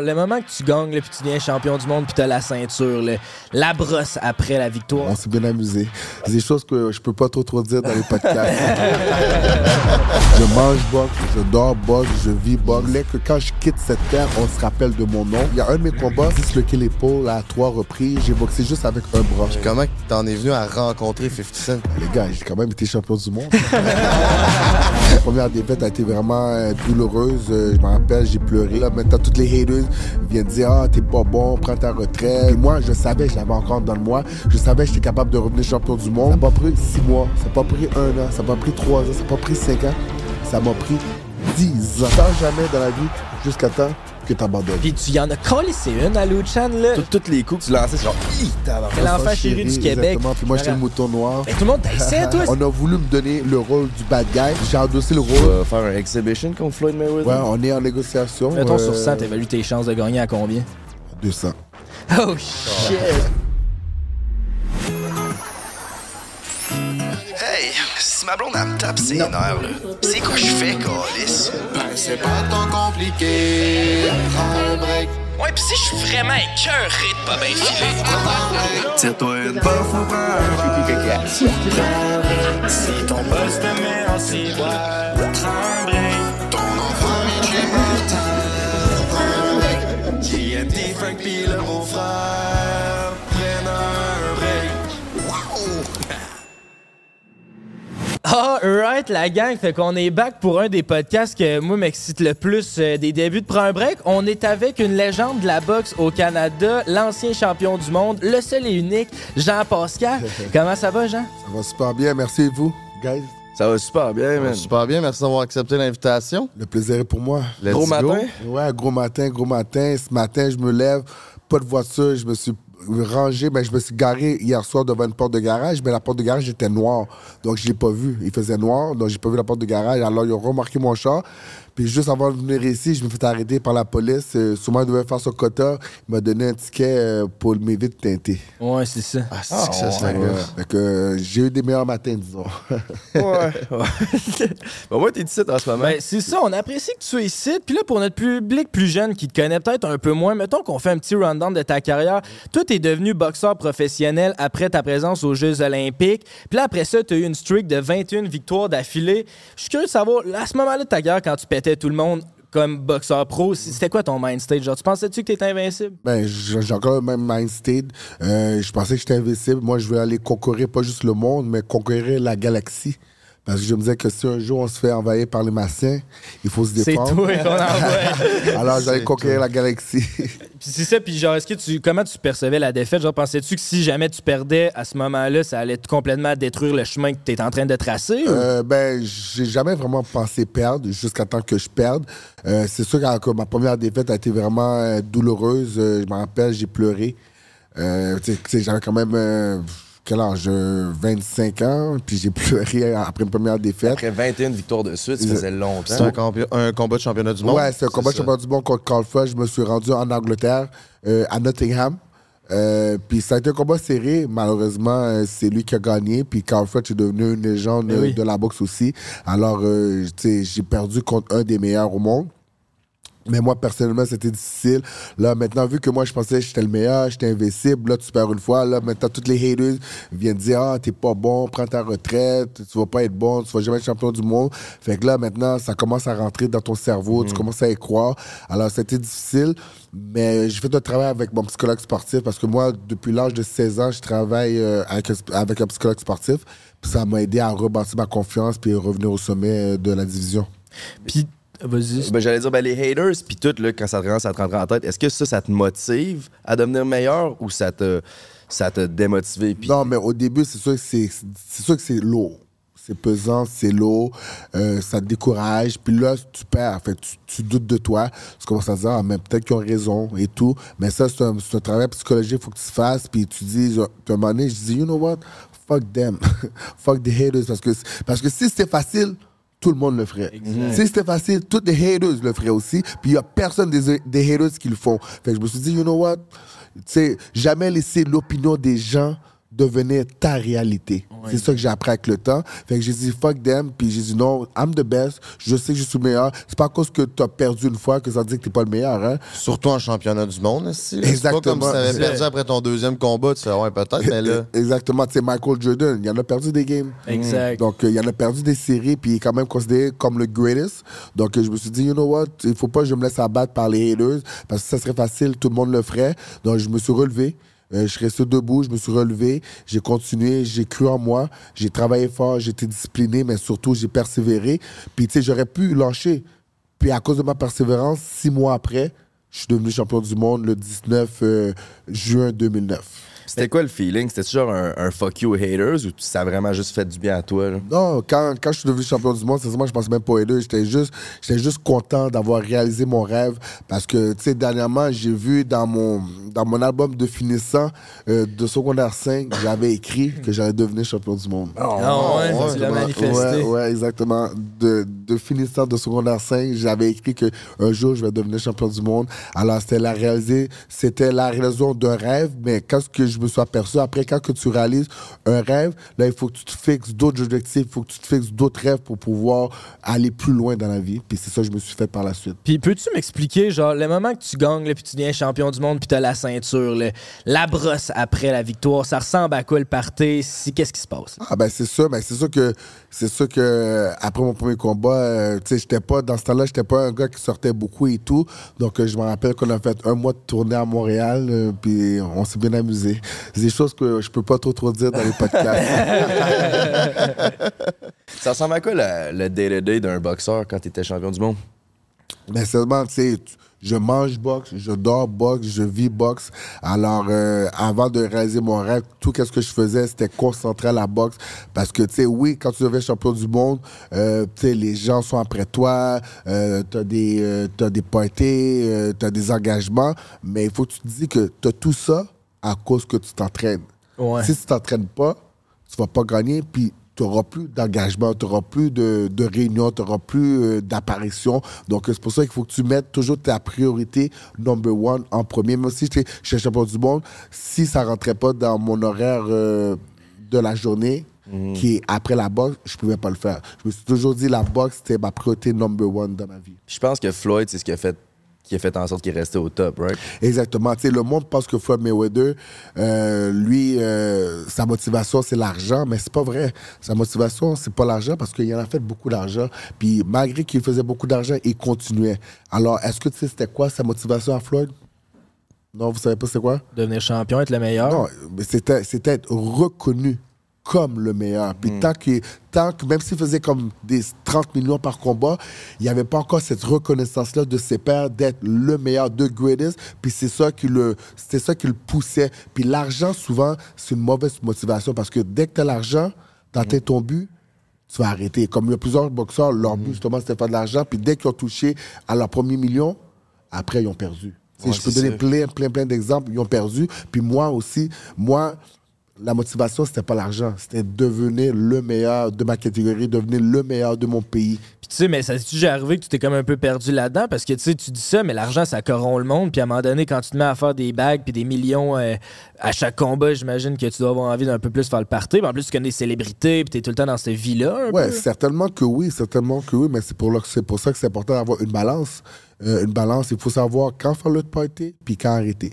Le moment que tu gagnes, là, puis tu deviens champion du monde, puis t'as la ceinture, là, la brosse après la victoire. On s'est bien amusé. C'est des choses que je peux pas trop trop dire dans les podcasts. je mange boxe, je dors boxe, je vis boxe. Dès que quand je quitte cette terre, on se rappelle de mon nom. Il y a un de mes combats, disloqué l'épaule à trois reprises. J'ai boxé juste avec un bras. Comment t'en es venu à rencontrer 50 Cent? Les gars, j'ai quand même été champion du monde. La première défaite a été vraiment euh, douloureuse. Euh, je me rappelle, j'ai pleuré. Là, maintenant, toutes les haters viennent dire Ah, t'es pas bon, prends ta retraite. Et moi, je savais, je l'avais encore dans moi. Je savais que j'étais capable de revenir champion du monde. Ça m'a pris six mois, ça m'a pris un an, ça m'a pris trois ans, ça m'a pris cinq ans. Ça m'a pris dix ans. Sans jamais dans la vie, jusqu'à temps que t'abandonnes. Puis tu y en as collé, c'est une à Luchan, là. Tous les coups que tu lançais, c'est genre. C'est l'enfant chéri du Québec. Exactement. Puis moi, j'étais le mouton noir. Mais tout le monde t'essayait, toi. On a voulu me donner le rôle du bad guy. J'ai endossé le Tu rôle. vas faire un exhibition contre Floyd Mayweather? Ouais, on est en négociation. Mettons euh, sur 100, t'évalues tes chances de gagner à combien? 200. Oh shit! Hey, si ma blonde elle me tape ses nerfs, là, c'est quoi je fais, Calis? Ben, c'est pas tant compliqué. Prends un break. Ouais, pis si je suis vraiment écœuré de pas bien filer. Tire-toi une puff ou prends un break. Si ton boss te met en ciboire, prends un break. Alright, la gang, fait qu'on est back pour un des podcasts que moi m'excite le plus euh, des débuts de Prends un break. On est avec une légende de la boxe au Canada, l'ancien champion du monde, le seul et unique, Jean Pascal. Comment ça va, Jean? Ça va super bien. Merci et vous, guys? Ça va super bien, man. Super bien, merci d'avoir accepté l'invitation. Le plaisir est pour moi. Let's Gros go. matin? Ouais, gros matin, gros matin. Ce matin, je me lève, pas de voiture, je me suis rangé, mais je me suis garé hier soir devant une porte de garage, mais la porte de garage était noire, donc je l'ai pas vue. Il faisait noir, donc j'ai pas vu la porte de garage. Alors ils ont remarqué mon char, puis juste avant de venir ici, je me suis fait arrêter par la police. Euh, sûrement il devait faire son quota. Il m'a donné un ticket euh, pour mes vitres teintées. Ouais, c'est ça. Ah, c'est que ça, c'est Ouais, fait que euh, j'ai eu des meilleurs matins, disons. Ouais, ouais. bon, moi, t'es ici en ce moment. Ben, c'est ça, on apprécie que tu sois ici. Puis là, pour notre public plus jeune qui te connaît peut-être un peu moins, mettons qu'on fait un petit rundown de ta carrière. Toi, t'es devenu boxeur professionnel après ta présence aux Jeux Olympiques. Puis là, après ça, t'as eu une streak de 21 victoires d'affilée. Je suis curieux de savoir, à ce moment-là de ta carrière, quand tu tout le monde comme boxeur pro, c'était quoi ton mind? Genre, tu pensais-tu que t'étais invincible? Ben, j'ai encore le même mind. Euh, je pensais que j'étais invincible. Moi, je voulais aller conquérir pas juste le monde, mais conquérir la galaxie. Parce que je me disais que si un jour on se fait envahir par les Massiens, il faut se C'est défendre. toi qu'on envoie. Alors, j'allais conquérir la galaxie. Puis c'est ça, puis genre, est-ce que tu. Comment tu percevais la défaite? Genre, pensais-tu que si jamais tu perdais à ce moment-là, ça allait complètement détruire le chemin que tu es en train de tracer? ou- Euh, ben, j'ai jamais vraiment pensé perdre jusqu'à temps que je perde. Euh, c'est sûr que, ma première défaite a été vraiment euh, douloureuse. Je me rappelle, j'ai pleuré. Euh, J'avais quand même, euh, quel âge? Euh, 25 ans, puis j'ai pleuré après une première défaite. Après 21 victoires de suite, ça faisait C'est longtemps. un, combi- un combat de championnat du monde. Ouais, c'est un combat de championnat du monde contre Carl. Je me suis rendu en Angleterre, euh, à Nottingham. Euh, puis ça a été un combat serré. Malheureusement, euh, c'est lui qui a gagné. Puis Carl Frost est devenu une légende Eh euh, oui. de la boxe aussi. Alors, euh, tu sais, j'ai perdu contre un des meilleurs au monde. Mais moi, personnellement, c'était difficile. Là, maintenant, vu que moi, je pensais que j'étais le meilleur, j'étais invincible, là, tu perds une fois. Là, maintenant, toutes les haters viennent dire Ah, t'es pas bon, prends ta retraite, tu vas pas être bon, tu vas jamais être champion du monde. Fait que là, maintenant, ça commence à rentrer dans ton cerveau, tu commences à y croire. Alors, c'était difficile, mais j'ai fait un travail avec mon psychologue sportif parce que moi, depuis l'âge de 16 ans, je travaille euh, avec, un- avec un psychologue sportif. Puis ça m'a aidé à rebâtir ma confiance puis revenir au sommet euh, de la division. Puis, vas-y. Ben, J'allais dire, ben, les haters, puis tout, là, quand ça te commence à te rentrer en tête, est-ce que ça, ça te motive à devenir meilleur ou ça te, ça te démotive? Puis Non, mais au début, c'est sûr que c'est c'est sûr que c'est lourd. C'est pesant, c'est lourd, euh, ça te décourage. Puis là, tu perds. En fait, tu, tu doutes de toi. Tu commences à te dire, ah, mais peut-être qu'ils ont raison et tout. Mais ça, c'est un, c'est un travail psychologique, il faut que tu fasses. Puis tu dis, à un moment donné, je dis, you know what? Fuck them. Fuck the haters. Parce que, parce que si c'était facile, tout le monde le ferait. Si c'était facile, tous les haters le feraient aussi. Puis il n'y a personne des, des haters qui le font. Fait que je me suis dit, you know what? Tu sais, jamais laisser l'opinion des gens devenir ta réalité. C'est ça que j'ai appris avec le temps. Fait que j'ai dit fuck them, puis j'ai dit non, I'm the best, je sais que je suis le meilleur. C'est pas à cause que t'as perdu une fois que ça dit que t'es pas le meilleur, hein. Surtout en championnat du monde, aussi. C'est pas Exactement. comme si t'avais C'est- perdu après ton deuxième combat, tu fais, ouais, peut-être, mais là. Exactement, tu sais, Michael Jordan, il en a perdu des games. Exact. Donc, euh, il en a perdu des séries, puis il est quand même considéré comme le greatest. Donc, euh, je me suis dit, you know what, il faut pas que je me laisse abattre par les haters, parce que ça serait facile, tout le monde le ferait. Donc, je me suis relevé. Euh, je suis resté debout, je me suis relevé, j'ai continué, j'ai cru en moi, j'ai travaillé fort, été discipliné, mais surtout j'ai persévéré. Puis tu sais, j'aurais pu lâcher. Puis à cause de ma persévérance, six mois après, je suis devenu champion du monde le 19 euh, juin 2009. C'était quoi le feeling? C'était genre un, un fuck you haters ou ça a vraiment juste fait du bien à toi? là? Non, quand, quand je suis devenu champion du monde, sincèrement, je pensais même pas aux deux. J'étais juste, j'étais juste content d'avoir réalisé mon rêve. Parce que, tu sais, dernièrement, j'ai vu dans mon, dans mon album de finissant euh, de secondaire 5, j'avais écrit que j'allais devenir champion du monde. Ah ouais, ouais, tu l'as Ouais, manifesté. ouais, exactement. De, de finissant de secondaire 5, j'avais écrit que un jour je vais devenir champion du monde. Alors c'était la c'était la raison d'un rêve, mais quand ce que je me suis aperçu après, quand que tu réalises un rêve, là il faut que tu te fixes d'autres objectifs, il faut que tu te fixes d'autres rêves pour pouvoir aller plus loin dans la vie. Puis c'est ça que je me suis fait par la suite. Puis peux-tu m'expliquer, genre, le moment que tu gagnes, là, puis tu deviens champion du monde, puis t'as la ceinture, là, la brosse après la victoire, ça ressemble à quoi le party? Si, Qu'est-ce qui se passe? Ah ben c'est ça, ben c'est sûr que c'est sûr que après mon premier combat, euh, tu sais, j'étais pas dans ce temps-là, j'étais pas un gars qui sortait beaucoup et tout. Donc euh, je me rappelle qu'on a fait un mois de tournée à Montréal, euh, puis on s'est bien amusé. C'est des choses que je peux pas trop trop dire dans les podcasts. Ça ressemble à quoi le day-to-day d'un boxeur quand t'étais champion du monde? Mais seulement, tu sais, tu- je mange boxe, je dors boxe, je vis boxe. Alors, euh, avant de réaliser mon rêve, tout ce que je faisais, c'était concentrer à la boxe. Parce que, tu sais, oui, quand tu deviens champion du monde, euh, tu sais, les gens sont après toi, euh, t'as des, euh, t'as des parties, euh, t'as des engagements, mais il faut que tu te dises que t'as tout ça à cause que tu t'entraînes. Ouais. Si tu t'entraînes pas, tu vas pas gagner, puis tu n'auras plus d'engagement, tu n'auras plus de, de réunions, tu n'auras plus euh, d'apparition. Donc, c'est pour ça qu'il faut que tu mettes toujours ta priorité number one en premier. Même si je suis champion du monde, si ça rentrait pas dans mon horaire euh, de la journée, qui est après la boxe, je pouvais pas le faire. Je me suis toujours dit la boxe, c'était ma priorité number one dans ma vie. Je pense que Floyd, c'est ce qui a fait, qui a fait en sorte qu'il est resté au top, right? Exactement. Tu sais, le monde pense que Floyd Mayweather, euh, lui, euh, sa motivation, c'est l'argent, mais c'est pas vrai. Sa motivation, c'est pas l'argent parce qu'il en a fait beaucoup d'argent. Puis malgré qu'il faisait beaucoup d'argent, il continuait. Alors, est-ce que tu sais c'était quoi sa motivation à Floyd? Non, vous savez pas c'est quoi? Devenir champion, être le meilleur? Non, mais c'était, c'était être reconnu comme le meilleur. Puis tant, que, tant que, même s'il faisait comme des 30 millions par combat, il n'y avait pas encore cette reconnaissance-là de ses pairs d'être le meilleur, de greatest. Puis c'est ça qui le, ça qui le poussait. Puis l'argent, souvent, c'est une mauvaise motivation parce que dès que tu as l'argent, t'atteins ton but, tu vas arrêter. Comme il y a plusieurs boxeurs, leur but, justement, c'était de faire de l'argent. Puis dès qu'ils ont touché à leur premier million, après, ils ont perdu. Ouais, je peux donner plein, plein, plein d'exemples. Ils ont perdu. Puis moi aussi, moi, la motivation, c'était pas l'argent. C'était devenir le meilleur de ma catégorie, devenir le meilleur de mon pays. Puis tu sais, mais ça s'est déjà arrivé que tu t'es comme un peu perdu là-dedans? Parce que tu sais, tu dis ça, mais l'argent, ça corrompt le monde. Puis à un moment donné, quand tu te mets à faire des bagues puis des millions euh, à chaque combat, j'imagine que tu dois avoir envie d'un peu plus faire le party. Puis en plus, tu connais des célébrités puis t'es tout le temps dans cette vie-là. Ouais, peu. certainement que oui, certainement que oui, mais c'est pour, pour ça que c'est important d'avoir une balance. Euh, une balance, il faut savoir quand faire le party puis quand arrêter.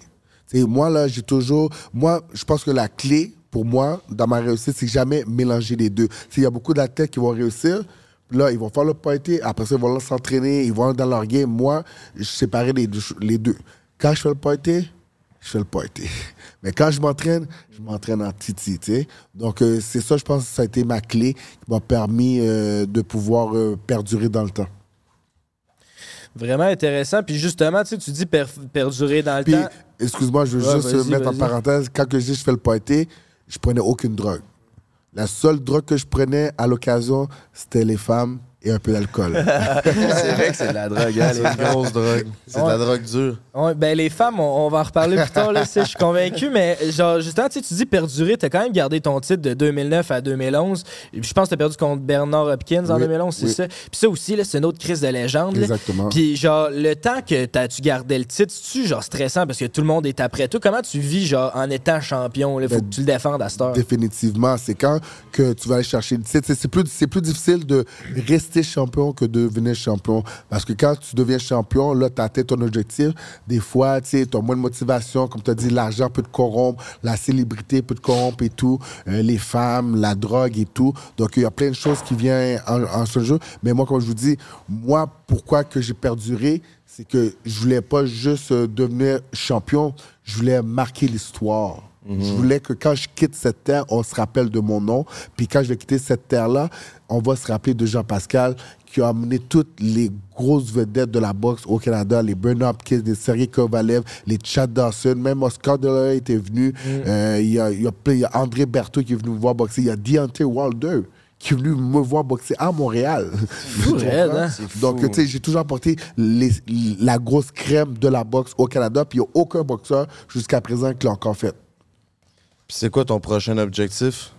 Tu sais, moi, là, j'ai toujours. Moi, je pense que la clé pour moi, dans ma réussite, c'est jamais mélanger les deux. Tu sais, Il y a beaucoup d'athlètes qui vont réussir. Là, ils vont faire le party, après ça, ils vont s'entraîner, ils vont aller dans leur game. Moi, je séparais les deux, les deux. Quand je fais le party, je fais le party. Mais quand je m'entraîne, je m'entraîne en titi, tu sais. Donc, euh, c'est ça, je pense que ça a été ma clé qui m'a permis euh, de pouvoir euh, perdurer dans le temps. Vraiment intéressant. Puis justement, tu sais, tu dis per- perdurer dans le Puis, temps. excuse-moi, je veux Ouais, juste mettre en parenthèse, quand que je dis je fais le party, je prenais aucune drogue. La seule drogue que je prenais à l'occasion, c'était les femmes et un peu d'alcool. c'est vrai que c'est de la drogue, hein, C'est les une grosse drogue. C'est de la drogue dure. Ouais, ben les femmes, on, on va en reparler plus tard, là, je suis convaincu, mais genre, justement, tu dis perdurer, t'as quand même gardé ton titre de 2009 à 2011. Je pense que t'as perdu contre Bernard Hopkins en Oui, 2011, c'est oui. ça? Puis ça aussi, là, c'est une autre crise de légende. là. Exactement. Puis genre, le temps que tu gardais le titre, c'est-tu genre stressant parce que tout le monde est après toi? Comment tu vis, genre, en étant champion? Il faut Ben, que tu le défendes à cette heure. Définitivement, c'est quand que tu vas aller chercher le titre. C'est- plus, c'est plus difficile de rester champion que de devenir champion. Parce que quand tu deviens champion, là, tu as atteint ton objectif. Des fois, tu as moins de motivation. Comme tu as dit, l'argent peut te corrompre, la célébrité peut te corrompre et tout, euh, les femmes, la drogue et tout. Donc, il y a plein de choses qui viennent en, en ce jeu. Mais moi, comme je vous dis, moi, pourquoi que j'ai perduré, c'est que je voulais pas juste euh, devenir champion, je voulais marquer l'histoire. Je voulais que quand je quitte cette terre, on se rappelle de mon nom. Puis quand je vais quitter cette terre-là, on va se rappeler de Jean-Pascal qui a amené toutes les grosses vedettes de la boxe au Canada, les Burn Hopkins, les Sergei Kovalev, les Chad Dawson, même Oscar De La Hoya était venu. Euh, Il y, a, il y a il y a André Berthaud qui est venu me voir boxer. Il y a Deontay Wilder qui est venu me voir boxer à Montréal. fou, raide, hein? Donc, tu sais, j'ai toujours apporté les- la grosse crème de la boxe au Canada, puis il n'y a aucun boxeur jusqu'à présent qui l'a encore fait. C'est quoi ton prochain objectif?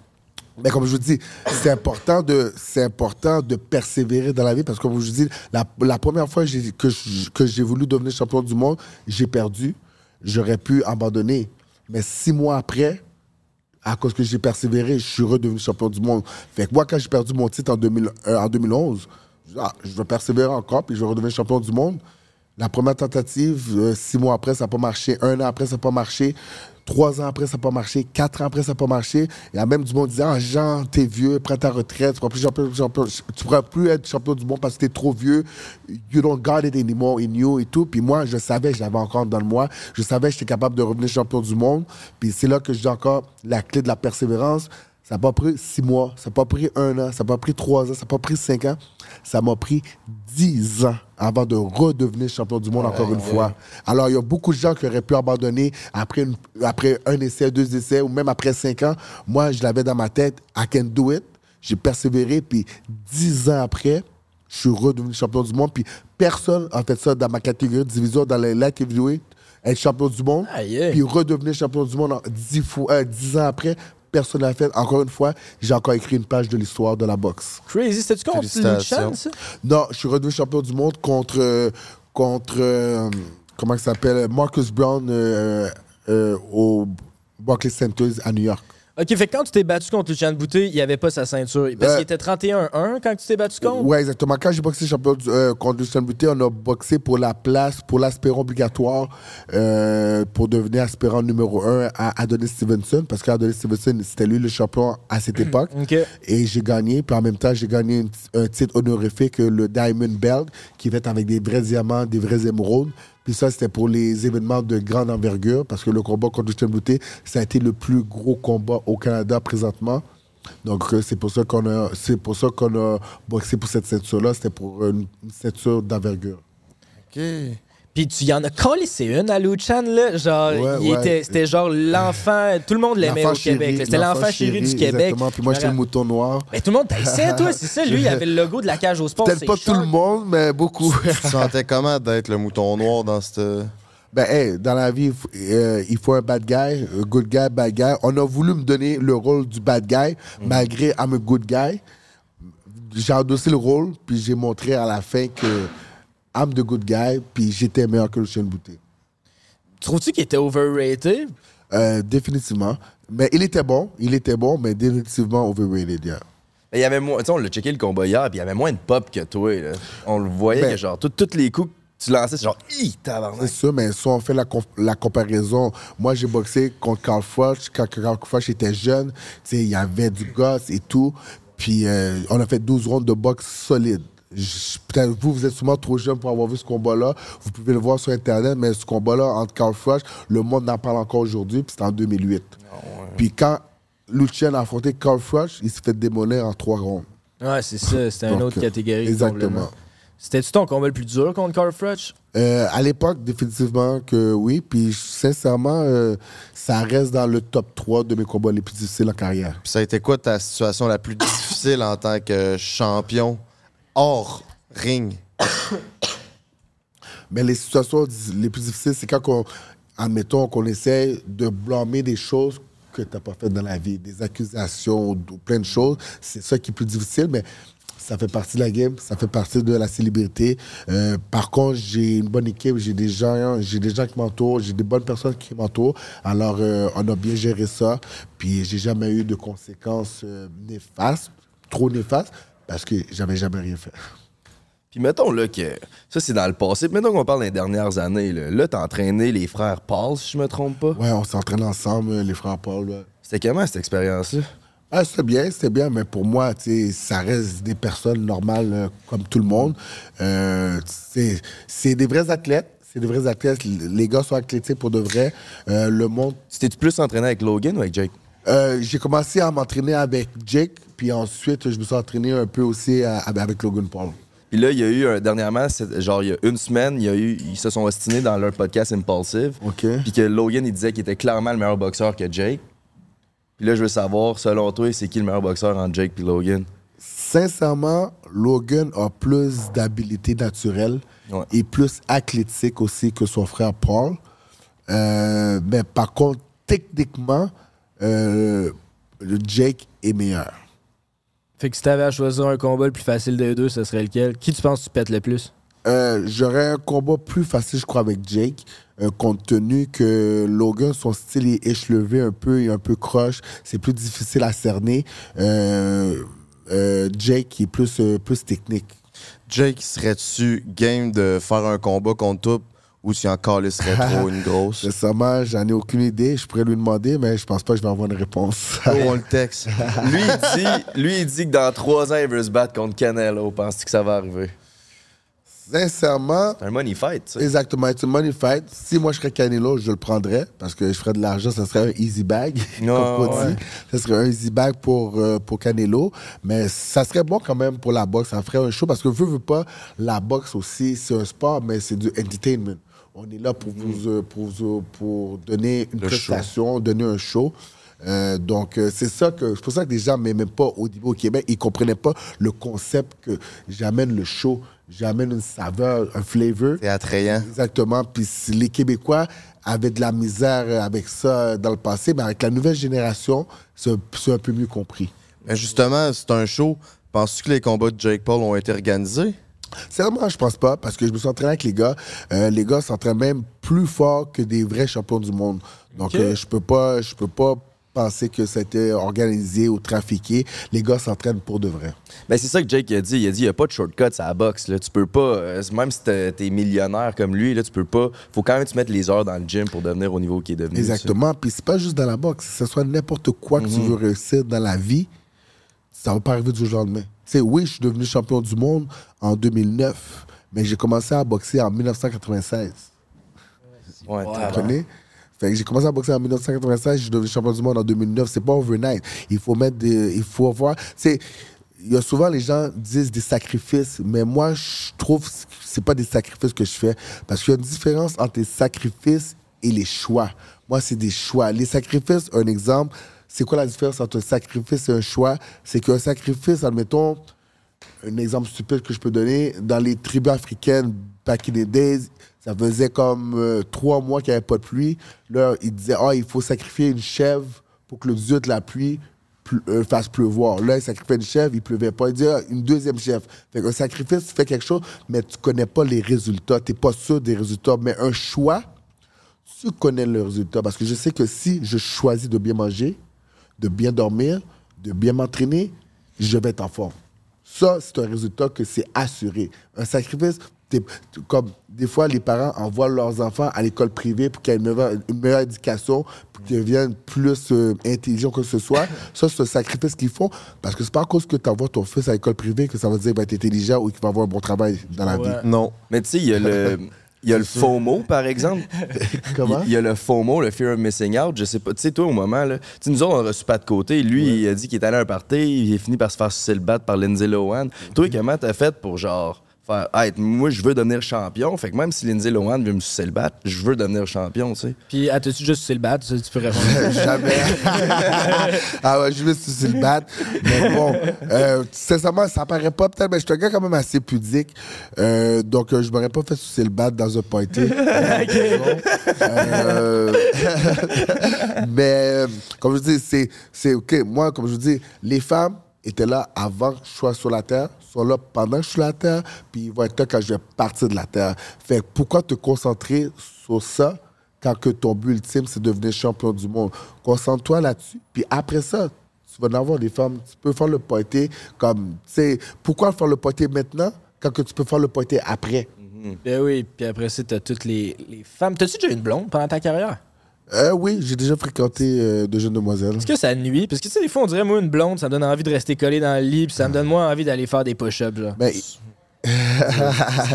Mais comme je vous dis, c'est important de, important de persévérer dans la vie parce que comme je vous dis, la, la première fois que j'ai voulu devenir champion du monde, j'ai perdu. J'aurais pu abandonner. Mais six mois après, à cause que j'ai persévéré, je suis redevenu champion du monde. Fait que moi, quand j'ai perdu mon titre en, 2000 euh, en 2011, je ah, je vais persévérer encore, puis je vais redevenir champion du monde. La première tentative, euh, six mois après, ça n'a pas marché. Un an après, ça n'a pas marché. Trois ans après, ça n'a pas marché. Quatre ans après, ça n'a pas marché. Il y a même du monde qui disait Ah, Jean, t'es vieux, prends ta retraite. Tu ne pourras, plus être champion du monde parce que t'es trop vieux. You don't got it anymore in you et tout. Puis moi, je savais, je l'avais encore dans le moi. Je savais que j'étais capable de revenir champion du monde. Puis c'est là que dis encore la clé de la persévérance. Ça n'a pas pris six mois, ça n'a pas pris un an, ça n'a pas pris trois ans, ça n'a pas pris cinq ans. Ça m'a pris dix ans avant de redevenir champion du monde encore une fois. Alors, il y a beaucoup de gens qui auraient pu abandonner après, une- après un essai, deux essais, ou même après cinq ans. Moi, je l'avais dans ma tête, I can do it. J'ai persévéré, puis dix ans après, je suis redevenu champion du monde. Puis personne a fait ça dans ma catégorie de division, dans les light heavyweight, être champion du monde, puis redevenir champion du monde dix, fois, euh, dix ans après. Personne n'a fait. Encore une fois, j'ai encore écrit une page de l'histoire de la boxe. Crazy. C'était-tu contre. Luchan, ça? Non, je suis redevenu champion du monde contre. contre euh, comment il s'appelle? Marcus Brown euh, euh, au Barclays Center à New York. Ok, fait que quand tu t'es battu contre Luchan Boutet, il n'y avait pas sa ceinture. Parce Euh, qu'il était 31-1 quand tu t'es battu contre? Ouais, exactement. Quand j'ai boxé champion euh, contre Lucien Buté, on a boxé pour la place, pour l'aspirant obligatoire euh, pour devenir aspirant numéro un à Adonis Stevenson, parce qu'Adonis Stevenson, c'était lui le champion à cette époque. Ok. Et j'ai gagné, puis en même temps, j'ai gagné une- un titre honorifique, le Diamond Belt, qui est fait avec des vrais diamants, des vrais émeraudes. Puis ça, c'était pour les événements de grande envergure, parce que le combat contre Justin Bouté, ça a été le plus gros combat au Canada présentement. Donc, euh, c'est pour ça qu'on a, c'est pour ça qu'on a boxé pour cette ceinture-là. C'était pour une, ceinture d'envergure. OK. Puis tu y en as collé, c'est une à Luchan, là. Genre, Ouais, il ouais. était, c'était genre l'enfant. Tout le monde l'aimait au L'enfant Québec. C'était l'enfant chéri du Québec. Exactement. Puis moi, j'étais le mouton noir. Mais tout le monde t'haïssait, toi, c'est ça. Lui, il avait le logo de la cage au sport. Peut-être c'est pas tout le monde, mais beaucoup. Tu te sentais comment d'être le mouton noir dans cette. Ben, hey, dans la vie, il faut, euh, il faut un bad guy, un good guy, bad guy. On a voulu me donner le rôle du bad guy, malgré I'm a good guy. J'ai endossé le rôle, puis j'ai montré à la fin que I'm the good guy, puis j'étais meilleur que Lucien Bouté. Trouves-tu qu'il était overrated? Euh, définitivement. Mais il était bon, il était bon, mais définitivement overrated, yeah. Mais il y avait moins. Tu sais, on l'a checké le combat hier, puis il y avait moins de pop que toi. Là. On le voyait Ben- que, genre, tous les coups que tu lançais, c'est genre, hi, C'est tabarnak. sûr, mais si on fait la, la comparaison, moi j'ai boxé contre Carl Froch. Quand Carl Froch était jeune, tu sais, il y avait du gosse et tout. Puis euh, on a fait 12 rondes de boxe solide. Peut-être vous, vous êtes sûrement trop jeune pour avoir vu ce combat-là. Vous pouvez le voir sur Internet, mais ce combat-là entre Carl Froch, le monde en parle encore aujourd'hui, puis c'était en 2008. Puis quand Lucien a affronté Carl Froch, il s'est fait démolir en trois rondes. Ouais, c'est ça. C'était une autre catégorie. exactement. C'était-tu ton combat le plus dur contre Carl Froch? Euh, à l'époque, définitivement que oui. Puis sincèrement, euh, ça reste dans le top 3 de mes combats les plus difficiles en carrière. Puis ça a été quoi ta situation la plus difficile en tant que champion? Hors ring. Mais les situations les plus difficiles, c'est quand, on, admettons, qu'on essaie de blâmer des choses que tu n'as pas faites dans la vie, des accusations, ou plein de choses. C'est ça qui est plus difficile, mais ça fait partie de la game, ça fait partie de la célébrité. Euh, par contre, j'ai une bonne équipe, j'ai des gens, j'ai des gens qui m'entourent, j'ai des bonnes personnes qui m'entourent. Alors, euh, on a bien géré ça. Puis, j'ai jamais eu de conséquences euh, néfastes, trop néfastes, parce que j'avais jamais rien fait. Puis mettons là que ça c'est dans le passé. Puis mettons qu'on parle des dernières années. Là, là t'as entraîné les frères Paul, si je me trompe pas. Ouais, on s'entraîne ensemble, euh, les frères Paul. ouais. C'était comment cette expérience-là? Ah, c'était bien, c'était bien, mais pour moi, ça reste des personnes normales euh, comme tout le monde. Euh, c'est c'est des vrais athlètes. C'est des vrais athlètes. Les gars sont athlétiques pour de vrai. Euh, le monde. C'était-tu plus entraîné avec Logan ou avec Jake? Euh, J'ai commencé à m'entraîner avec Jake, puis ensuite, je me suis entraîné un peu aussi à- avec Logan Paul. Puis là, il y a eu un- dernièrement, genre il y a une semaine, il y a eu, ils se sont ostinés dans leur podcast Impulsive. OK. Puis que Logan, il disait qu'il était clairement le meilleur boxeur que Jake. Puis là, je veux savoir, selon toi, c'est qui le meilleur boxeur entre Jake et Logan? Sincèrement, Logan a plus d'habilité naturelle Ouais. et plus athlétique aussi que son frère Paul. Euh, mais par contre, techniquement, euh, le Jake est meilleur. Fait que si t'avais à choisir un combat le plus facile des deux, ce serait lequel? Qui tu penses que tu pètes le plus? Euh, J'aurais un combat plus facile, je crois, avec Jake, euh, compte tenu que Logan, son style est échelevé un peu et un peu croche. C'est plus difficile à cerner. Euh, euh, Jake est plus, euh, plus technique. Jake, serais-tu game de faire un combat contre toi ou si encore serait trop une grosse? Sincèrement, j'en ai aucune idée. Je pourrais lui demander, mais je pense pas que je vais avoir une réponse. Oh, on le texte. Lui, il dit, lui, il dit que dans trois ans, il veut se battre contre Canelo. Penses-tu que ça va arriver? Sincèrement, C'est un money fight, ça. exactement. C'est un money fight. Si moi je serais Canelo, je le prendrais parce que je ferais de l'argent. Ça serait un easy bag, comme Non, on dit. ouais. Ça serait un easy bag pour, euh, pour Canelo. Mais ça serait bon quand même pour la boxe. Ça ferait un show parce que veux, veux pas, la boxe aussi, c'est un sport, mais c'est du entertainment. On est là pour vous, euh, pour, vous- pour donner une Le show. prestation, donner un show. Euh, donc, euh, c'est ça que c'est pour ça que les gens m'aimaient pas au début au Québec. Ils comprenaient pas le concept que j'amène le show, j'amène une saveur, un flavor. C'est attrayant. Exactement. Puis si les Québécois avaient de la misère avec ça dans le passé, mais avec la nouvelle génération, c'est un, c'est un peu mieux compris. Mais justement, c'est un show. Penses-tu que les combats de Jake Paul ont été organisés? Sincèrement, je pense pas, parce que je me suis entraîné avec les gars. Euh, les gars s'entraînent même plus fort que des vrais champions du monde. Donc, euh, je peux pas, je peux pas penser que été organisé ou trafiqué. Les gars s'entraînent pour de vrai. Ben, c'est ça que Jake a dit. Il a dit il n'y a pas de shortcut à la boxe. Là. Tu peux pas, euh, même si t'es t'es millionnaire comme lui, là, tu peux pas. faut quand même te mettre les heures dans le gym pour devenir au niveau qu'il est devenu. Exactement. Puis c'est pas juste dans la boxe. Que ce soit n'importe quoi que tu veux réussir dans la vie, ça va pas arriver du jour au lendemain. Sais, oui, je suis devenu champion du monde en 2009, mais j'ai commencé à boxer en 1996. ça. Ouais, Vous comprenez? Fait que j'ai commencé à boxer en 1996, je suis devenu champion du monde en 2009. C'est pas overnight. Il faut mettre des. Il faut avoir. C'est. Il y a souvent les gens disent des sacrifices, mais moi je trouve que c'est pas des sacrifices que je fais parce qu'il y a une différence entre les sacrifices et les choix. Moi c'est des choix. Les sacrifices, un exemple, c'est quoi la différence entre un sacrifice et un choix? C'est qu'un sacrifice, admettons, un exemple stupide que je peux donner, dans les tribus africaines, back in the days, ça faisait comme euh, trois mois qu'il n'y avait pas de pluie. Là, ils disaient, ah, il faut sacrifier une chèvre pour que le dieu de la pluie euh, fasse pleuvoir. Là, ils sacrifiaient une chèvre, il pleuvait pas. Ils disaient, ah, une deuxième chèvre. Fait qu'un sacrifice, tu fais quelque chose, mais tu connais pas les résultats. Tu n'es pas sûr des résultats. Mais un choix, tu connais le résultat. Parce que je sais que si je choisis de bien manger, de bien dormir, de bien m'entraîner, je vais être en forme. Ça, c'est un résultat que c'est assuré. Un sacrifice, comme des fois, les parents envoient leurs enfants à l'école privée pour qu'ils aient une meilleure, une meilleure éducation, pour qu'ils deviennent plus euh, intelligents que ce soit. Ça, c'est un sacrifice qu'ils font parce que c'est pas à cause que tu envoies ton fils à l'école privée que ça veut dire qu'il va être intelligent ou qu'il va avoir un bon travail dans la Ouais. vie. Non. Mais tu sais, il y a le. Il y a le FOMO, par exemple. Comment? Il y a le FOMO, le Fear of Missing Out. Je sais pas. Tu sais, toi, au moment, là, tu sais, nous autres, on a reçu pas de côté. Lui, il a dit qu'il est allé à un party. Il a fini par se faire sucer le bat par Lindsay Lohan. Toi, comment t'as fait pour, genre, faire Hey, moi, je veux devenir champion. Fait que même si Lindsay Lohan veut me sucer le bat, je veux devenir champion, tu sais. Puis, ah, t'as-tu juste sur le bat? Ça, tu peux répondre. Jamais. ah ouais, je vais sur le bat. Mais bon, euh, sincèrement, ça paraît pas peut-être, mais je suis un gars quand même assez pudique. Euh, donc, euh, je m'aurais pas fait sucer le bat dans un party. Euh, mais, comme je dis, c'est, c'est OK. Moi, comme je vous dis, les femmes étaient là avant que je sois sur la Terre, sont là pendant que je suis sur la Terre, puis ils vont être là quand je vais partir de la Terre. Fait pourquoi te concentrer sur ça quand que ton but ultime, c'est de devenir champion du monde? Concentre-toi là-dessus, puis après ça, tu vas en avoir des femmes. Tu peux faire le pointé comme, tu sais, pourquoi faire le pointé maintenant quand que tu peux faire le pointé après? ben oui, puis après ça, t'as toutes les, les femmes. T'as-tu déjà une blonde pendant ta carrière? Euh, oui, j'ai déjà fréquenté euh, de jeunes demoiselles. Est-ce que ça nuit? Parce que, tu sais, des fois, on dirait, moi, une blonde, ça me donne envie de rester collé dans le lit, puis ça me donne moins envie d'aller faire des push-ups, genre. Ben,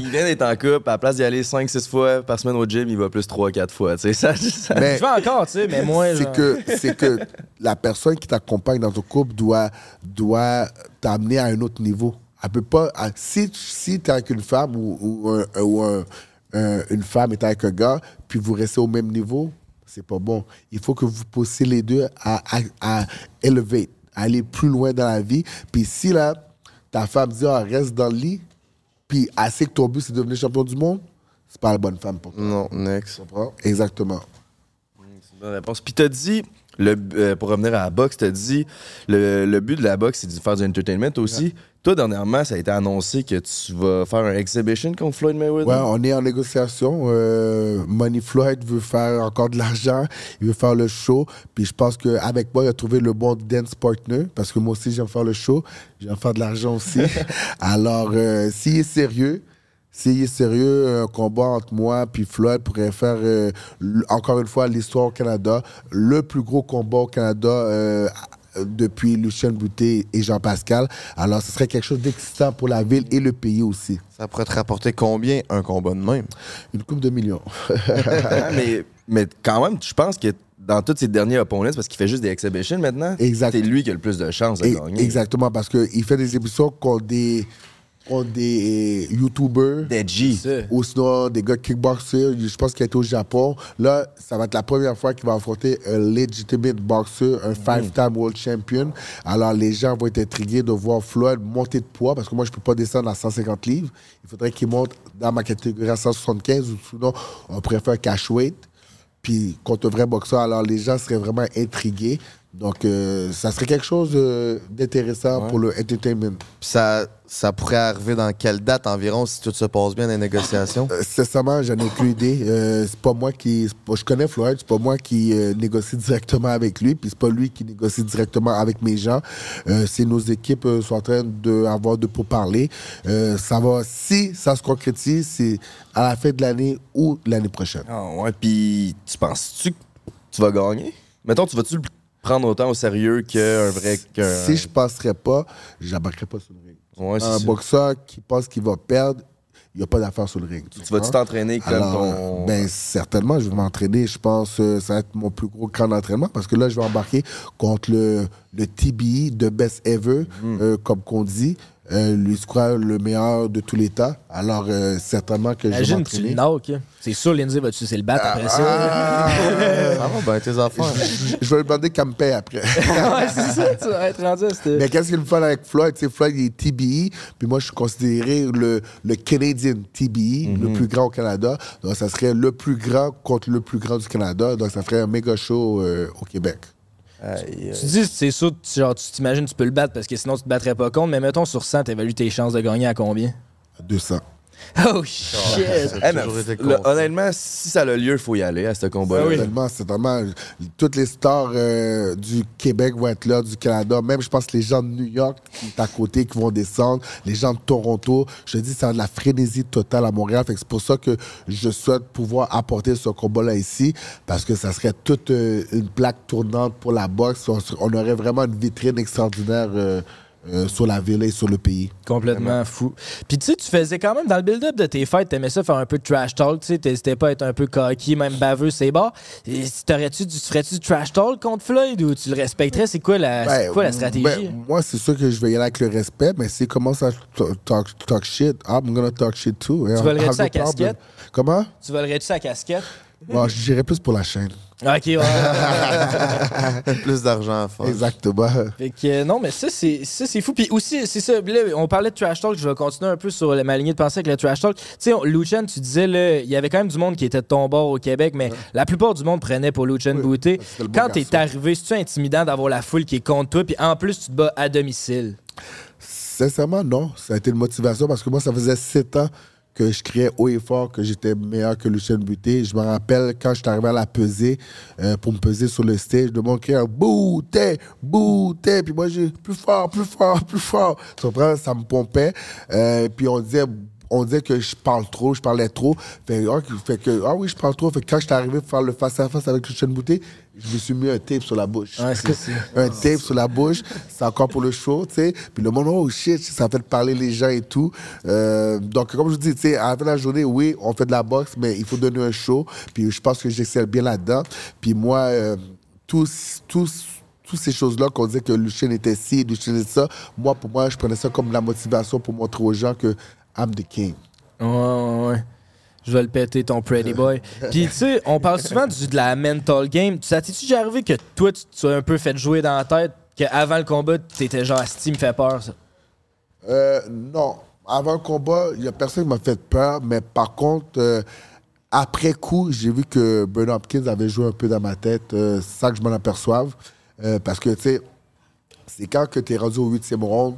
Il vient d'être en couple, à la place d'y aller 5-6 fois par semaine au gym, il va plus 3-4 fois. Tu sais, ça, ça- mais- Je vais encore, tu sais, mais moins, c'est genre... que c'est que la personne qui t'accompagne dans ton couple doit doit t'amener à un autre niveau. Elle peut pas si si t'es avec une femme ou, ou, un- ou un- un- une femme est avec un gars puis vous restez au même niveau, c'est pas bon. Il faut que vous poussiez les deux à, à, à élever, à aller plus loin dans la vie. Puis si là ta femme dit ah, reste dans le lit, puis elle sait que ton but c'est de devenir champion du monde, c'est pas la bonne femme pour toi. Non, next. Tu comprends? Exactement. Bonne réponse. Puis t'as dit, le, euh, pour revenir à la boxe, t'as dit, le, le but de la boxe, c'est de faire du entertainment aussi. Toi, dernièrement, ça a été annoncé que tu vas faire un exhibition contre Floyd Mayweather? Ouais, on est en négociation. Euh, Money Floyd veut faire encore de l'argent. Il veut faire le show. Puis je pense qu'avec moi, il a trouvé le bon dance partner. Parce que moi aussi, j'aime faire le show. J'aime faire de l'argent aussi. Alors, euh, s'il est sérieux, s'il est sérieux, un combat entre moi puis Floyd pourrait faire, euh, encore une fois, l'histoire au Canada. Le plus gros combat au Canada euh, depuis Lucien Boutet et Jean-Pascal. Alors, ce serait quelque chose d'excitant pour la ville et le pays aussi. Ça pourrait te rapporter combien un combat de même? Une coupe de millions. Mais, mais quand même, je pense que dans tous ses derniers opponents, parce qu'il fait juste des exhibitions maintenant, c'est lui qui a le plus de chances de Et- gagner. Exactement, parce qu'il fait des émissions contre des, contre des YouTubers. Deji. Ça. Ou sinon des gars kickboxers. Je pense qu'il a été au Japon. Là, ça va être la première fois qu'il va affronter un legitimate boxer, un five-time world champion. Alors, les gens vont être intrigués de voir Floyd monter de poids parce que moi, je peux pas descendre à 150 livres. Il faudrait qu'il monte dans ma catégorie à 175 ou sinon, on préfère cash weight. Puis contre un vrai boxeur, alors les gens seraient vraiment intrigués. Donc, euh, ça serait quelque chose euh, d'intéressant pour le entertainment. Puis ça, ça pourrait arriver dans quelle date environ si tout se passe bien dans les négociations? Euh, sincèrement, j'en ai aucune idée. Euh, c'est pas moi qui. pas- je connais Floyd, c'est pas moi qui euh, négocie directement avec lui, puis c'est pas lui qui négocie directement avec mes gens. Euh, c'est nos équipes euh, sont en train d'avoir de pourparlers. Euh, ça va, si ça se concrétise, c'est à la fin de l'année ou l'année prochaine. Ah ouais, puis tu penses-tu que tu vas gagner? Mettons, tu vas-tu le prendre autant au sérieux qu'un vrai... qu'un- Si je passerais pas, j'embarquerais pas sur le ring. Ouais, Un ça. boxeur qui pense qu'il va perdre, il n'y a pas d'affaire sur le ring. Tu vas-tu comprends? t'entraîner comme Alors, ton... ben, certainement, je vais m'entraîner. Je pense que ça va être mon plus gros camp d'entraînement parce que là, je vais embarquer contre le, le TBI de Best Ever, Mm. euh, comme qu'on dit. Euh, lui, je crois, le meilleur de tous les temps. Alors, euh, certainement que je vais Imagine, tu m'entraîner. le knock. hein. C'est sûr, Lindsay va-tu c'est le battre après ça? Ah, Ça va, ben tes affaires. je vais lui demander qu'elle me paye après. ouais, c'est ça, tu vas être rendu Mais qu'est-ce qu'il me fait avec Floyd? Tu sais, Floyd, il est TBI, puis moi, je suis considéré le, le Canadian TBI, Mhm. le plus grand au Canada. Donc, ça serait le plus grand contre le plus grand du Canada. Donc, ça ferait un méga show euh, au Québec. Aïe, Tu dis, c'est sûr, tu- genre, tu t'imagines, tu peux le battre parce que sinon, tu te battrais pas contre. Mais mettons, sur 100, t'évalues tes chances de gagner à combien? 200. Oh shit! Eh, mais, toujours été honnêtement, si ça a lieu, il faut y aller à ce combat-là. Tellement, c'est tellement. Toutes les stars euh, du Québec vont être là, du Canada. Même, je pense que les gens de New York qui sont à côté, qui vont descendre, les gens de Toronto. Je te dis, ça a de la frénésie totale à Montréal. Fait que c'est pour ça que je souhaite pouvoir apporter ce combat-là ici, parce que ça serait toute euh, une plaque tournante pour la boxe. On aurait vraiment une vitrine extraordinaire. euh, euh, sur la ville et sur le pays. Complètement fou. Puis tu sais, tu faisais quand même dans le build-up de tes fêtes, t'aimais ça faire un peu de trash talk, tu sais, t'hésitais pas à être un peu cocky, même baveux, c'est T'aurais-tu du, ferais-tu du trash talk contre Floyd ou tu le respecterais? C'est quoi la, c'est quoi la stratégie? ben, moi, c'est sûr que je vais y aller avec le respect, mais s'il commence à talk, talk shit, I'm gonna talk shit too. Tu volerais-tu sa casquette? Comment? Tu volerais-tu sa casquette? Bon, j'irais plus pour la chaîne. Ok, ouais. Plus d'argent à faire. Exactement. Fait que euh, non, mais ça, c'est ça, c'est fou. Puis aussi, c'est ça. Là, on parlait de trash talk. Je vais continuer un peu sur la- ma lignée de pensée avec le trash talk. Tu sais, Lucien, tu disais, là, il y avait quand même du monde qui était de ton bord au Québec, mais la plupart du monde prenait pour Lucien Oui, Bouté. Quand t'es arrivé, c'est-tu intimidant d'avoir la foule qui est contre toi, puis en plus, tu te bats à domicile? Sincèrement, non. Ça a été une motivation parce que moi, ça faisait sept ans que je criais haut et fort que j'étais meilleur que Lucien Buté. Je me rappelle quand je suis arrivé à la peser, euh, pour me peser sur le stage, le monde criait Bouté, Bouté. Puis moi, j'ai plus fort, plus fort, plus fort. Ça me pompait. Euh, puis on disait. On disait que je parle trop, je parlais trop. Fait, ah, fait que, ah oui, je parle trop. Fait que quand j'étais arrivé pour faire le face-à-face avec Lucien Bouté, je me suis mis un tape sur la bouche. Ouais, un tape sur la bouche, c'est encore pour le show, tu sais. Puis le monde, oh shit, ça fait parler les gens et tout. Euh, donc, comme je vous dis, tu sais, à la fin de la journée, oui, on fait de la boxe, mais il faut donner un show. Puis je pense que j'excelle bien là-dedans. Puis moi, euh, tous, tous, toutes ces choses-là qu'on disait que Lucien était ci, Lucien était ça, moi, pour moi, je prenais ça comme la motivation pour montrer aux gens que I'm the king. Ouais, ouais, ouais. Je vais le péter, ton pretty boy. Puis, tu sais, on parle souvent du, de la mental game. Ça t'es-tu déjà arrivé que toi, tu as un peu fait jouer dans la tête, qu'avant le combat, t'étais genre, Asti me fait peur, ça? Euh, non. Avant le combat, il n'y a personne qui m'a fait peur, mais par contre, euh, après coup, j'ai vu que Bernard Hopkins avait joué un peu dans ma tête, euh, c'est ça que je m'en aperçoive. Euh, parce que, tu sais, c'est quand que tu es rendu au huitième round,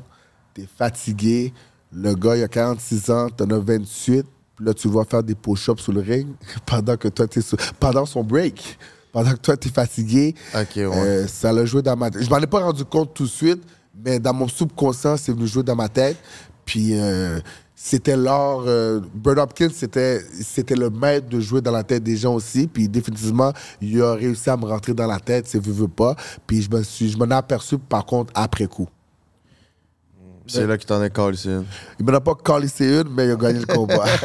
tu es fatigué, le gars, il a 46 ans, tu en as 28, puis là, tu le vois faire des push-ups sur le ring pendant que toi, t'es sur- pendant son break. Pendant que toi, tu es fatigué. Ok, ouais. Euh, ça l'a joué dans ma tête. Je m'en ai pas rendu compte tout de suite, mais dans mon subconscient, c'est venu jouer dans ma tête. Puis euh, c'était l'art. Euh, Bird Hopkins, c'était, c'était le maître de jouer dans la tête des gens aussi. Puis définitivement, il a réussi à me rentrer dans la tête, c'est veut, veut pas. Puis je me suis, je m'en ai aperçu par contre après coup. C'est là que t'en es collé, c'est une. Il m'en a pas collé une, mais il a gagné le combat.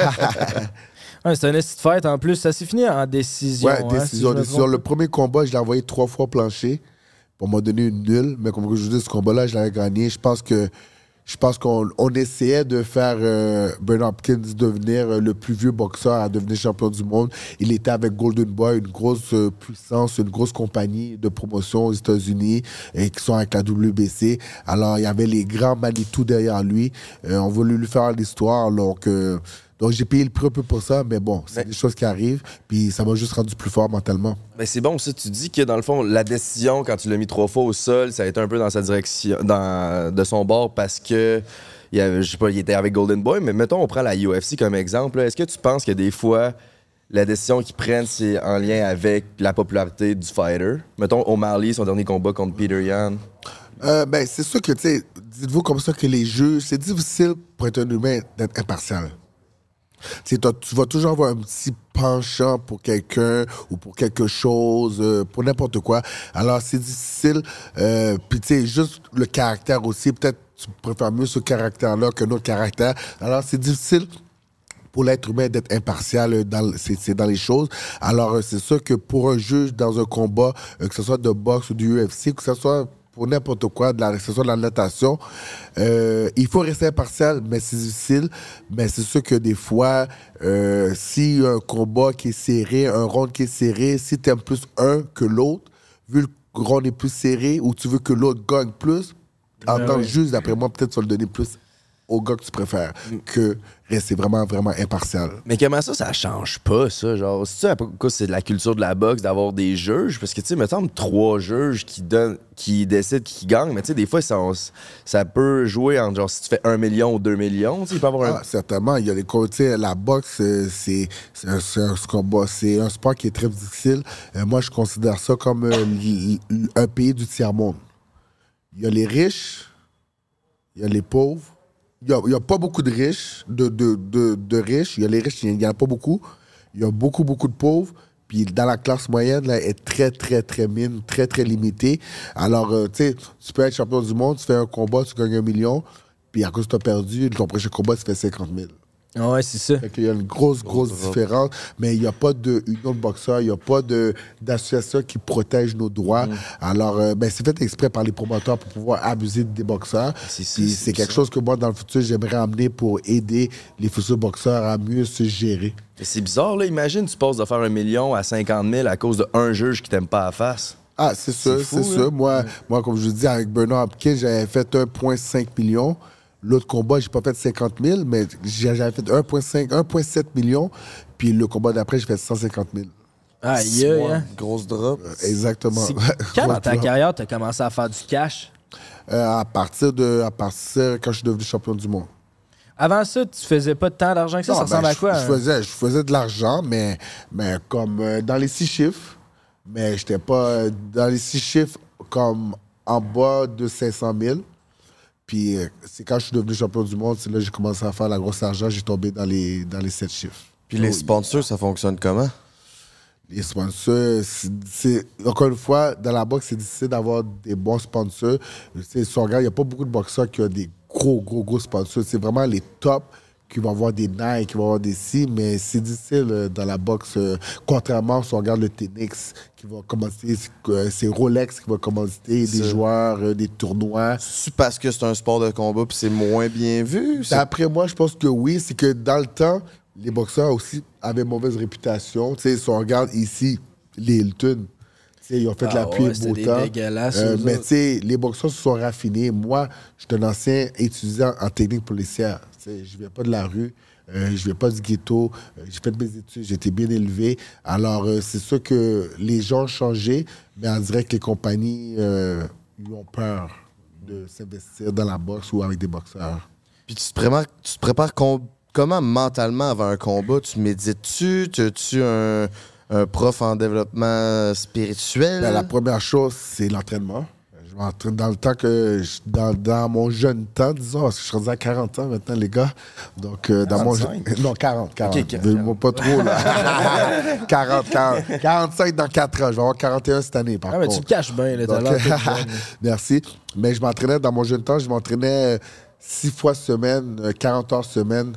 Ouais, c'est un esti de fête en plus. Ça s'est fini en décision. ouais, hein, décision, si Le premier combat, je l'ai envoyé trois fois plancher pour m'a donné une nulle. Mais comme je vous dis, ce combat-là, je l'avais gagné. Je pense que je pense qu'on on essayait de faire euh, Hopkins devenir euh, le plus vieux boxeur à devenir champion du monde. Il était avec Golden Boy, une grosse euh, puissance, une grosse compagnie de promotion aux États-Unis et qui sont avec la WBC. Alors, il y avait les grands Manitou derrière lui. Euh, on voulait lui faire l'histoire. Donc, euh, donc j'ai payé le prix un peu pour ça, mais bon, c'est des choses qui arrivent. Puis ça m'a juste rendu plus fort mentalement. Mais c'est bon, ça. Tu dis que dans le fond, la décision, quand tu l'as mis trois fois au sol, ça a été un peu dans sa direction, dans, de son bord parce que. Il, y avait, je sais pas, il était avec Golden Boy, mais mettons, on prend la UFC comme exemple. Est-ce que tu penses que des fois, la décision qu'ils prennent, c'est en lien avec la popularité du fighter? Mettons, O'Malley, son dernier combat contre Peter Yan. Euh, ben, c'est sûr que, tu sais, dites-vous comme ça que les juges, c'est difficile pour être un humain d'être impartial. Tu vas toujours avoir un petit penchant pour quelqu'un ou pour quelque chose, euh, pour n'importe quoi. Alors, c'est difficile. Euh, Puis, tu sais, juste le caractère aussi. Peut-être tu préfères mieux ce caractère-là qu'un autre caractère. Alors, c'est difficile pour l'être humain d'être impartial dans, c'est, dans les choses. Alors, euh, c'est sûr que pour un juge dans un combat, euh, que ce soit de boxe ou du UFC, que ce soit pour n'importe quoi, de la, soit de la natation, euh, il faut rester impartial, mais c'est difficile. Mais c'est sûr que des fois, euh, si un combat qui est serré, un round qui est serré, si tu aimes plus un que l'autre, vu le round est plus serré, ou tu veux que l'autre gagne plus, en tant que juge, d'après moi, peut-être tu vas le donner plus au gars que tu préfères que rester vraiment, vraiment impartial. Mais comment ça, ça change pas, ça? Genre, cause c'est de la culture de la boxe d'avoir des juges? Parce que, tu sais, me semble trois juges qui donnent, qui décident qui gagne, mais tu sais, des fois, ça, ça peut jouer entre, genre, si tu fais un million ou deux millions, tu sais, il peut avoir un. Ah, certainement, il y a tu sais, la boxe, euh, c'est c'est un, c'est combat, c'est un sport qui est très difficile. Euh, moi, je considère ça comme euh, un pays du tiers monde. Il y a les riches, il y a les pauvres. Il n'y a, a pas beaucoup de riches, de, de, de, de riches. Il y a les riches, il n'y en a pas beaucoup. Il y a beaucoup, beaucoup de pauvres. Puis dans la classe moyenne, là, est très, très, très mine, très, très limitée. Alors, euh, tu sais, tu peux être champion du monde, tu fais un combat, tu gagnes un million, puis à cause que tu as perdu, ton prochain combat, tu fais 50 000. Ah Ouais, c'est ça. Fait qu'il y a une grosse, grosse différence, mais il n'y a pas de union de boxeurs, il n'y a pas de- d'association qui protège nos droits. Alors, euh, ben, c'est fait exprès par les promoteurs pour pouvoir abuser des boxeurs. C'est ça, Puis c'est quelque ça. chose que moi, dans le futur, j'aimerais amener pour aider les futurs boxeurs à mieux se gérer. C'est bizarre, là. Imagine, tu passes de faire un million à 50 000 à cause d'un juge qui t'aime pas à la face. Ah, c'est sûr, C'est sûr. Moi, moi, comme je vous dis, avec Bernard Hopkins, j'avais fait 1,5 million. L'autre combat, j'ai pas fait 50 000, mais j'ai- j'avais fait 1,5, 1,7 million. Puis le combat d'après, j'ai fait 150 000. Aïe, aïe, hein. Grosse drop. Exactement. C'est- Quand dans ta carrière, t'as commencé à faire du cash? Euh, à partir de, à partir quand je suis devenu champion du monde. Avant ça, tu faisais pas tant d'argent que ça? ça ressemble ben, à quoi? Je, hein? je faisais, je faisais de l'argent, mais, mais comme euh, dans les six chiffres, mais j'étais pas euh, dans les six chiffres comme en bas de 500 000. Puis euh, c'est quand je suis devenu champion du monde, c'est là que j'ai commencé à faire la grosse argent, j'ai tombé dans les, dans les sept chiffres. Puis les Oh, sponsors, ça fonctionne comment? Les sponsors, c'est- encore une fois, dans la boxe, c'est difficile d'avoir des bons sponsors. Tu sais, si on regarde, il n'y a pas beaucoup de boxeurs qui ont des gros, gros, gros sponsors. C'est vraiment les tops qui vont avoir des Nike, qui vont avoir des si, mais c'est difficile euh, dans la boxe. euh, contrairement si on regarde le tennis, qui va commencer, euh, c'est Rolex qui va commencer des joueurs, des tournois. C'est parce que c'est un sport de combat puis c'est moins bien vu? D'après moi, je pense que oui. C'est que dans le temps, les boxeurs aussi avaient mauvaise réputation. Tu sais, si on regarde ici, les Hilton, tu sais, ils ont fait Ah la pluie ouais, beau temps. Euh, mais tu sais, les boxeurs se sont raffinés. Moi, je suis un ancien étudiant en technique policière. Je viens pas de la rue. euh, je viens pas du ghetto, euh, j'ai fait mes études, j'ai été bien élevé. Alors, euh, c'est sûr que les gens ont changé, mais on dirait que les compagnies euh, ont peur de s'investir dans la boxe ou avec des boxeurs. Puis tu te prépares, tu te prépares com- comment mentalement avant un combat? Tu médites-tu? Tu tu un, un prof en développement spirituel? Ben, la première chose, c'est l'entraînement. Je m'entraîne dans le temps que. je- dans, dans mon jeune temps, disons, parce que je suis rendu à 40 ans maintenant, les gars. Donc, euh, dans mon. 45? je- Non, 40, 40. Ok, 40. Veux-moi pas trop, là. 40, 40. 45 dans 4 ans. Je vais avoir 41 cette année, par Ah, mais tu le caches bien, là, Donc. Merci. Mais je m'entraînais dans mon jeune temps, je m'entraînais euh, six fois semaine, euh, 40 heures semaine.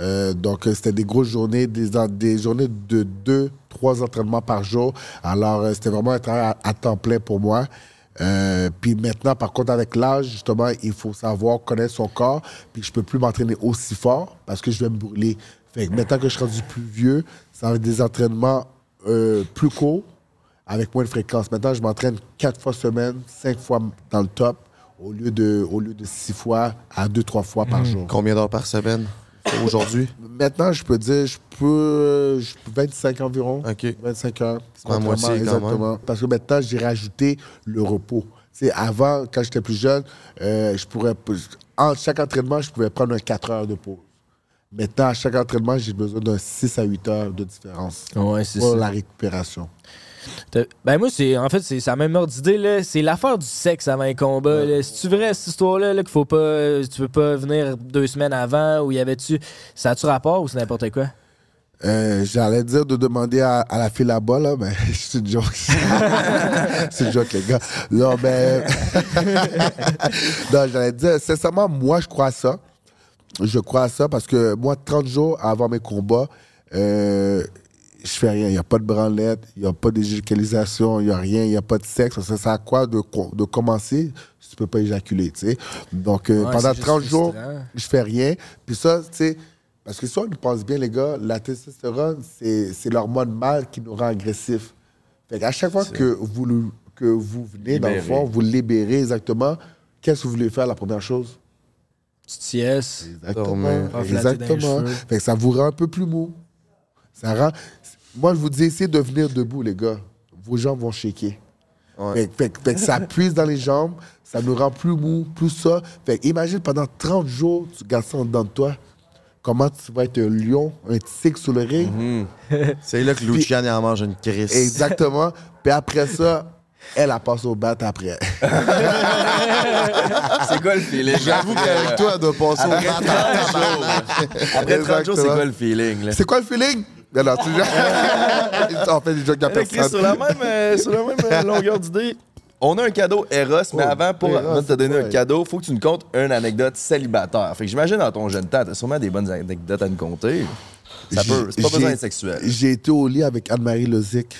Euh, donc, euh, c'était des grosses journées, des, journées de deux, trois entraînements par jour. Alors, euh, c'était vraiment un travail à, à temps plein pour moi. Euh, puis maintenant, par contre, avec l'âge, justement, il faut savoir connaître son corps. Puis je peux plus m'entraîner aussi fort parce que je vais me brûler. Fait que maintenant que je suis rendu plus vieux, ça va être des entraînements euh, plus courts, avec moins de fréquence. Maintenant, je m'entraîne quatre fois semaine, cinq fois dans le top, au lieu de, au lieu de six fois à deux, trois fois par jour. Combien d'heures par semaine? Aujourd'hui? Maintenant, je peux dire, je peux, euh, je peux 25 environ. OK. 25 heures. C'est ma moitié, quand exactement. Parce que maintenant, j'ai rajouté le repos. C'est avant, quand j'étais plus jeune, euh, je pourrais, en chaque entraînement, je pouvais prendre un 4 heures de pause. Maintenant, à chaque entraînement, j'ai besoin d'un 6 à 8 heures de différence Ouais, c'est pour ça. la récupération. Ben moi, c'est en fait, c'est la même ordre d'idée. là. C'est l'affaire du sexe avant un combat. là. C'est-tu vrai, cette histoire-là, là, qu'il faut pas. Tu peux pas venir deux semaines avant ou y avait-tu. Ça a-tu rapport ou c'est n'importe quoi? Euh, J'allais dire de demander à, à la fille là-bas, là, mais c'est une joke. c'est une joke, les gars. Non, mais. non, j'allais dire, sincèrement, moi, je crois à ça. Je crois à ça parce que moi, 30 jours avant mes combats, euh, je fais rien. Il n'y a pas de branlette, il n'y a pas d'éjaculisation, il n'y a rien, il n'y a pas de sexe. Ça sert à quoi de, de commencer? Si tu peux pas éjaculer, tu sais? Donc, euh, Ouais, pendant c'est juste 30 jours, je fais rien. Puis ça, tu sais, parce que si on pense bien, les gars, la testostérone, c'est l'hormone mâle qui nous rend agressifs. Fait qu'à chaque fois que vous, le- que vous venez, dans le Libérer. fond, vous libérez exactement, qu'est-ce que vous voulez faire la première chose? Petite sieste. Exactement. Dormir. Exactement. Fait que ça vous rend un peu plus mou. Ça rend... Moi, je vous dis, essayez de venir debout, les gars. Vos jambes vont shaker. Ouais. Fait, que- fait ça puise dans les jambes, ça nous rend plus mou, plus ça. Fait imagine pendant 30 jours, tu gardes ça en dedans de toi. Comment tu vas être un lion, un tigre sur le ring? Mhm. C'est là que Lucian en mange une crise. Exactement. Puis après ça, elle, a passe au bat après. C'est quoi le feeling? J'avoue qu'avec toi, elle doit passer au Après 30 jours, après 30 jours, c'est quoi le feeling? Là? C'est quoi le feeling? Non, non, tu On fait des jokes Chris, personne. sur la même, euh, sur la même euh, longueur d'idée, on a un cadeau Eros, mais Oh, avant, pour Eros, de te donner un cadeau, faut que tu nous contes une anecdote célibataire. Fait que j'imagine dans ton jeune temps, t'as sûrement des bonnes anecdotes à nous conter. Ça peut, c'est pas besoin d'être sexuel. J'ai été au lit avec Anne-Marie Lozic.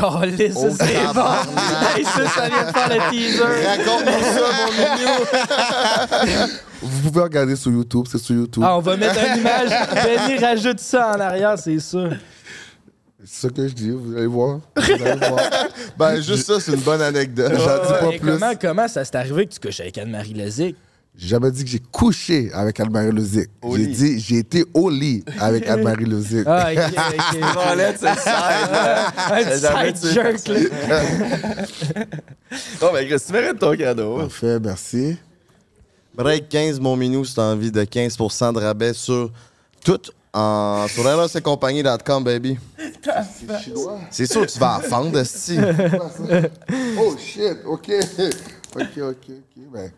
Calisse, ça, c'est bon. Hey, ça, ça vient de faire le teaser. Raconte-nous ça, mon mignon. Vous pouvez regarder sur YouTube, c'est sur YouTube. Ah, on va mettre une image. Benny rajoute ça en arrière, c'est sûr. C'est ça que je dis, vous allez voir. Vous allez voir. Ben, juste ça, c'est une bonne anecdote. J'en dis pas Et plus. comment, comment ça s'est arrivé que tu couches avec Anne-Marie Lezic? J'ai jamais dit que j'ai couché avec Anne-Marie Lozic. J'ai dit j'ai été au lit avec Anne-Marie Lozic. Ah, ok, ok. C'est ça. Un side jerk, là. Oh, ben, Chris, tu mérites ton cadeau. Parfait, merci. Break 15, mon minou, c'est envie de 15% de rabais sur tout en, sur baby. Chinois. C'est sûr que tu vas en fendre. Oh shit, ok. Ok, ok, ok. Ben,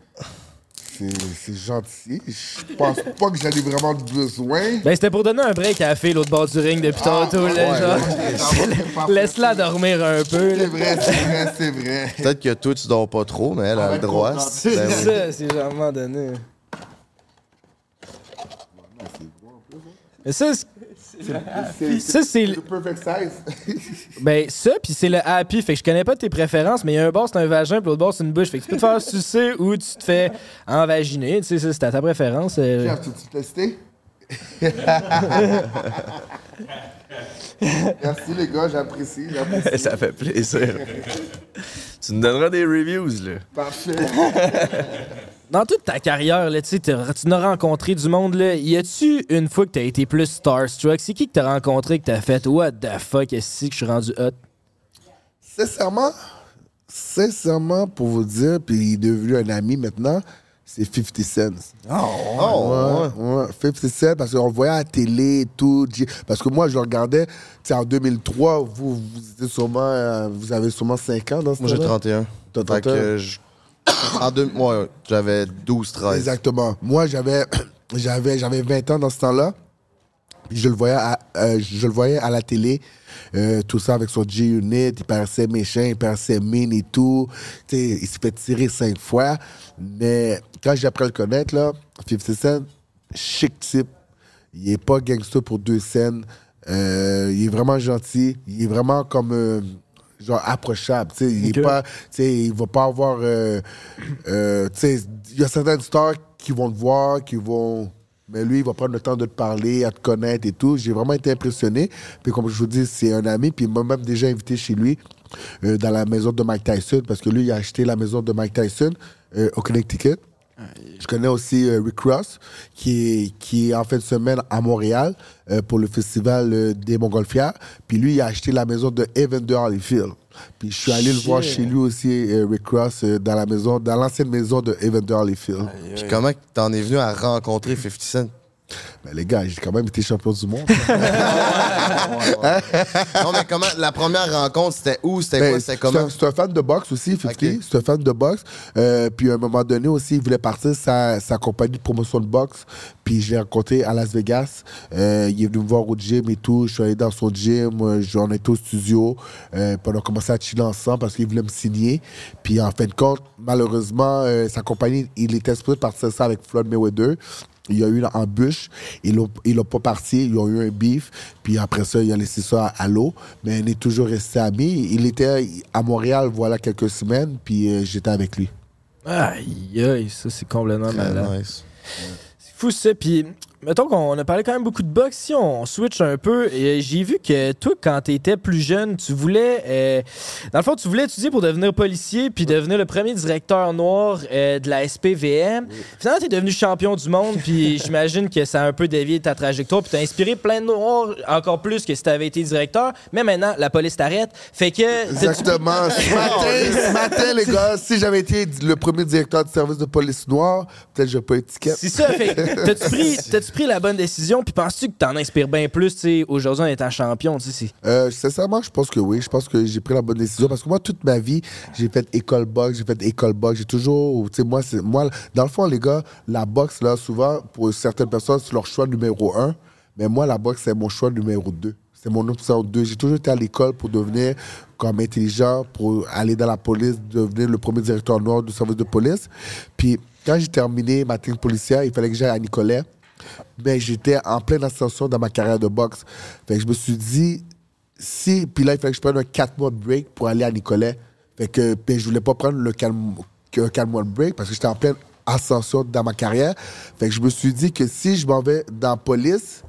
c'est gentil. Je pense pas que j'en ai vraiment besoin. Ben, c'était pour donner un break à la fille l'autre bord du ring depuis tantôt, là, ouais. Laisse-la dormir un peu. C'est vrai, c'est vrai, c'est vrai. Peut-être que toi, tu dors pas trop, mais elle a le droit. esti. C'est Ben oui. ça, c'est genre à un moment donné. Mais ça, c'est- ça, c'est. le perfect size. Ben, ça, puis c'est le happy. Fait que je connais pas tes préférences, mais il y a un bord, c'est un vagin, puis l'autre bord, c'est une bouche. Fait que tu peux te faire sucer ou tu te fais envaginer. Tu sais, ça, c'est à ta préférence. euh. Chef, tu tu testé? Merci les gars, j'apprécie, j'apprécie. Ça fait plaisir. tu nous donneras des reviews, là. Parfait. Dans toute ta carrière, là, tu tu n'as rencontré du monde, là. Y a-tu une fois que t'as été plus starstruck? C'est qui que t'as rencontré que t'as fait What the fuck, est-ce que je suis rendu hot? Sincèrement, sincèrement, pour vous dire, puis il est devenu un ami maintenant, c'est 50 Cent. Oh, Ouais, ouais, 50 Cent, parce qu'on le voyait à la télé et tout. Parce que moi, je le regardais, tu sais, en 2003, vous, vous, étiez sûrement, euh, vous avez sûrement 5 ans dans ce Moi, j'ai temps-là. 31. T'as Fait 31? En deux... ouais, j'avais 12, 13. Exactement. Moi, j'avais, j'avais, j'avais 20 ans dans ce temps-là. Je le voyais à, euh, je le voyais à la télé, euh, tout ça avec son G-Unit, il paraissait méchant, il paraissait mine et tout. Il s'est fait tirer cinq fois. Mais quand j'ai appris à le connaître, là, 50 Cent, chic type. Il est pas gangster pour deux scènes. Euh, il est vraiment gentil. Il est vraiment comme genre approchable. tu sais. Il pas, sais, il va pas avoir. euh, euh, tu sais, il y a certaines stars qui vont te voir, qui vont. Mais lui, il va prendre le temps de te parler, à te connaître et tout. J'ai vraiment été impressionné. Puis comme je vous dis, c'est un ami. Puis il m'a même déjà invité chez lui euh, dans la maison de Mike Tyson parce que lui, il a acheté la maison de Mike Tyson euh, au Connecticut. Je connais aussi euh, Rick Ross, qui est, qui est en fin de semaine à Montréal euh, pour le festival euh, des Montgolfières. Puis lui, il a acheté la maison de Evander Holyfield. Puis je suis allé le voir chez lui aussi, euh, Rick Ross, euh, dans la maison, dans l'ancienne maison de Evander Holyfield. Puis comment t'en es venu à rencontrer 50 Cent? Les gars, j'ai quand même été champion du monde. non, mais comment... La première rencontre, c'était où? C'était Ben, quoi? C'était comment? un, c'est un fan de boxe aussi, 50. Ok. C'est un fan de boxe. Euh, puis à un moment donné aussi, il voulait partir sa, sa compagnie de promotion de boxe. Puis je l'ai rencontré à Las Vegas. Euh, il est venu me voir au gym et tout. Je suis allé dans son gym. euh, je- On était au studio. Euh, puis on a commencé à chiller ensemble parce qu'il voulait me signer. Puis en fin de compte, malheureusement, sa compagnie, il était supposé partir ça avec Floyd Mayweather. Il y a eu une embûche. Ils l'ont ils l'ont pas parti. Ils ont eu un beef. Puis après ça, il a laissé ça à, à l'eau. Mais on est toujours resté amis. Il était à Montréal, voilà, quelques semaines. Puis euh, j'étais avec lui. Aïe, aïe, ça, c'est complètement malade. Nice. C'est fou ça. Puis, mettons qu'on a parlé quand même beaucoup de boxe. Si on switch un peu, et j'ai vu que toi, quand tu étais plus jeune, tu voulais. euh, dans le fond, tu voulais étudier pour devenir policier puis devenir le premier directeur noir euh, de la SPVM. Finalement, tu es devenu champion du monde. Puis, j'imagine que ça a un peu dévié ta trajectoire. Puis, tu as inspiré plein de noirs encore plus que si tu avais été directeur. Mais maintenant, la police t'arrête. Fait que. Exactement. ce matin, ce matin, les gars, si j'avais été le premier directeur du service de police noire, peut-être que j'aurais pas étiquette. C'est ça, fait que t'as-tu pris, t'as-tu pris la bonne décision, puis penses-tu que t'en inspires bien plus, tu aujourd'hui en étant champion, tu Euh, sincèrement, je pense que oui. Je pense que j'ai pris la bonne décision parce que moi, toute ma vie, j'ai fait école boxe, j'ai fait école boxe. J'ai toujours, tu moi, moi, dans le fond, les gars, la boxe, là, souvent, pour certaines personnes, c'est leur choix numéro un. Mais moi, la boxe, c'est mon choix numéro deux. C'est mon option 2. J'ai toujours été à l'école pour devenir comme intelligent, pour aller dans la police, devenir le premier directeur noir du service de police. Puis quand j'ai terminé ma technique policière, il fallait que j'aille à Nicolet. Mais j'étais en pleine ascension dans ma carrière de boxe. Fait que je me suis dit, si. Puis là, il fallait que je prenne un 4 mois de break pour aller à Nicolet. Fait que puis je voulais pas prendre le 4 mois de break parce que j'étais en pleine ascension dans ma carrière. Fait que je me suis dit que si je m'en vais dans la police,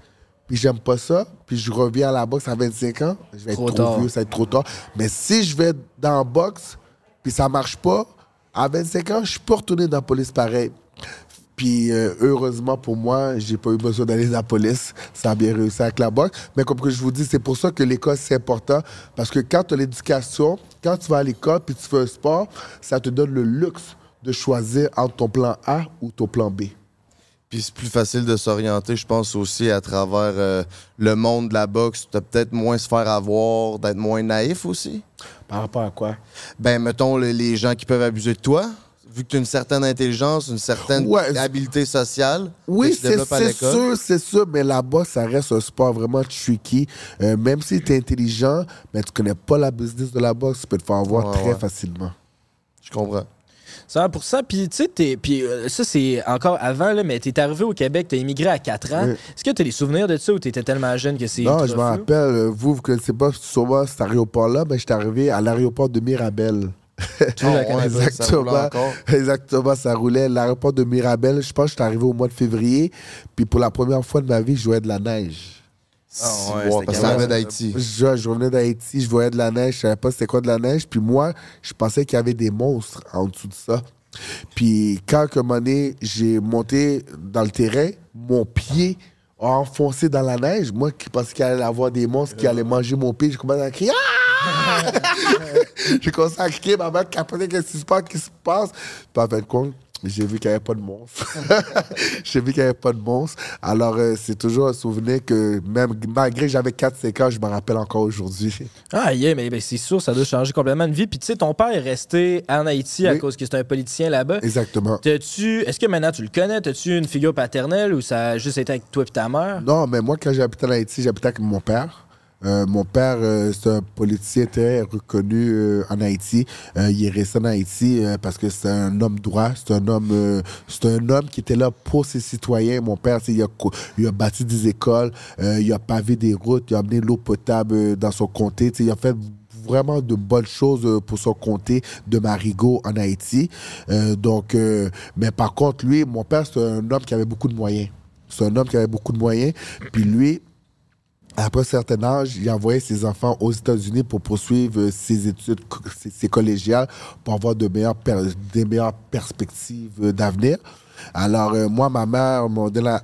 puis j'aime pas ça, puis je reviens à la boxe à 25 ans, je vais Trop être trop tard. vieux, ça va être trop tard. Mais si je vais dans la boxe, puis ça marche pas, à 25 ans, je peux retourner dans la police pareil. Puis euh, heureusement pour moi, j'ai pas eu besoin d'aller dans la police. Ça a bien réussi avec la boxe. Mais comme que je vous dis, c'est pour ça que l'école, c'est important. Parce que quand tu as l'éducation, quand tu vas à l'école puis tu fais un sport, ça te donne le luxe de choisir entre ton plan A ou ton plan B. Puis c'est plus facile de s'orienter, je pense, aussi à travers euh, le monde de la boxe. Tu peut-être moins se faire avoir, d'être moins naïf aussi. Par rapport à quoi? Ben, mettons, le- les gens qui peuvent abuser de toi, vu que tu as une certaine intelligence, une certaine Ouais. habileté sociale. Oui, c'est sûr, c'est sûr, mais la boxe, ça reste un sport vraiment tricky. Euh, même si tu es intelligent, mais tu connais pas la business de la boxe, tu peux te faire avoir Ouais, très ouais. facilement. Je comprends. 100%. Puis, tu sais, t'es- puis, euh, ça, c'est encore avant, là, mais t'es arrivé au Québec, t'as immigré à 4 ans. Oui. Est-ce que t'as des souvenirs de ça ou t'étais tellement jeune que c'est. Non, je me rappelle, euh, vous, vous connaissez pas sûrement cet aéroport-là, mais j'étais arrivé à l'aéroport de Mirabel. Tu vois, Ah, ouais, ça Exactement. Exactement, ça roulait. L'aéroport de Mirabel, je pense que j'étais arrivé au mois de février. Puis pour la première fois de ma vie, je jouais de la neige. Ah ouais, parce que ça carrément- venait d'Haïti. Je, je revenais d'Haïti, je voyais de la neige, je savais pas c'était quoi de la neige. Puis moi, je pensais qu'il y avait des monstres en dessous de ça. Puis quand, moment donné, j'ai monté dans le terrain, mon pied a enfoncé dans la neige. Moi qui pensais qu'il allait y avoir des monstres qui allaient manger mon pied, j'ai commencé à crier. Ah! J'ai commencé à crier, ma mère capotait, qu'est-ce qui se passe, qu'est-ce qui se passe? Puis en fin de compte, j'ai vu qu'il n'y avait pas de monstre. j'ai vu qu'il n'y avait pas de monstre. Alors, euh, c'est toujours un souvenir que, même malgré que j'avais 4-5 ans, je me rappelle encore aujourd'hui. Ah, yeah, mais c'est sûr, ça doit changer complètement de vie. Puis, tu sais, ton père est resté en Haïti à Oui. cause que c'est un politicien là-bas. Exactement. T'as-tu, est-ce que maintenant tu le connais? T'as-tu une figure paternelle ou ça a juste été avec toi et ta mère? Non, mais moi, quand j'habitais en Haïti, j'habitais avec mon père. Euh, mon père, euh, c'est un politicien très reconnu euh, en Haïti. Il est resté en Haïti parce que c'est un homme droit. C'est un homme, c'est un homme qui était là pour ses citoyens. Mon père, il a, il a bâti des écoles, il a pavé des routes, il a amené l'eau potable dans son comté. Il a fait vraiment de bonnes choses pour son comté de Marigot en Haïti. Donc, mais par contre, lui, mon père, c'est un homme qui avait beaucoup de moyens. C'est un homme qui avait beaucoup de moyens. Puis lui, après un certain âge, il envoyait ses enfants aux États-Unis pour poursuivre ses études, ses, collégiales, pour avoir de meilleures perspectives euh, d'avenir. Alors, euh, moi, ma mère,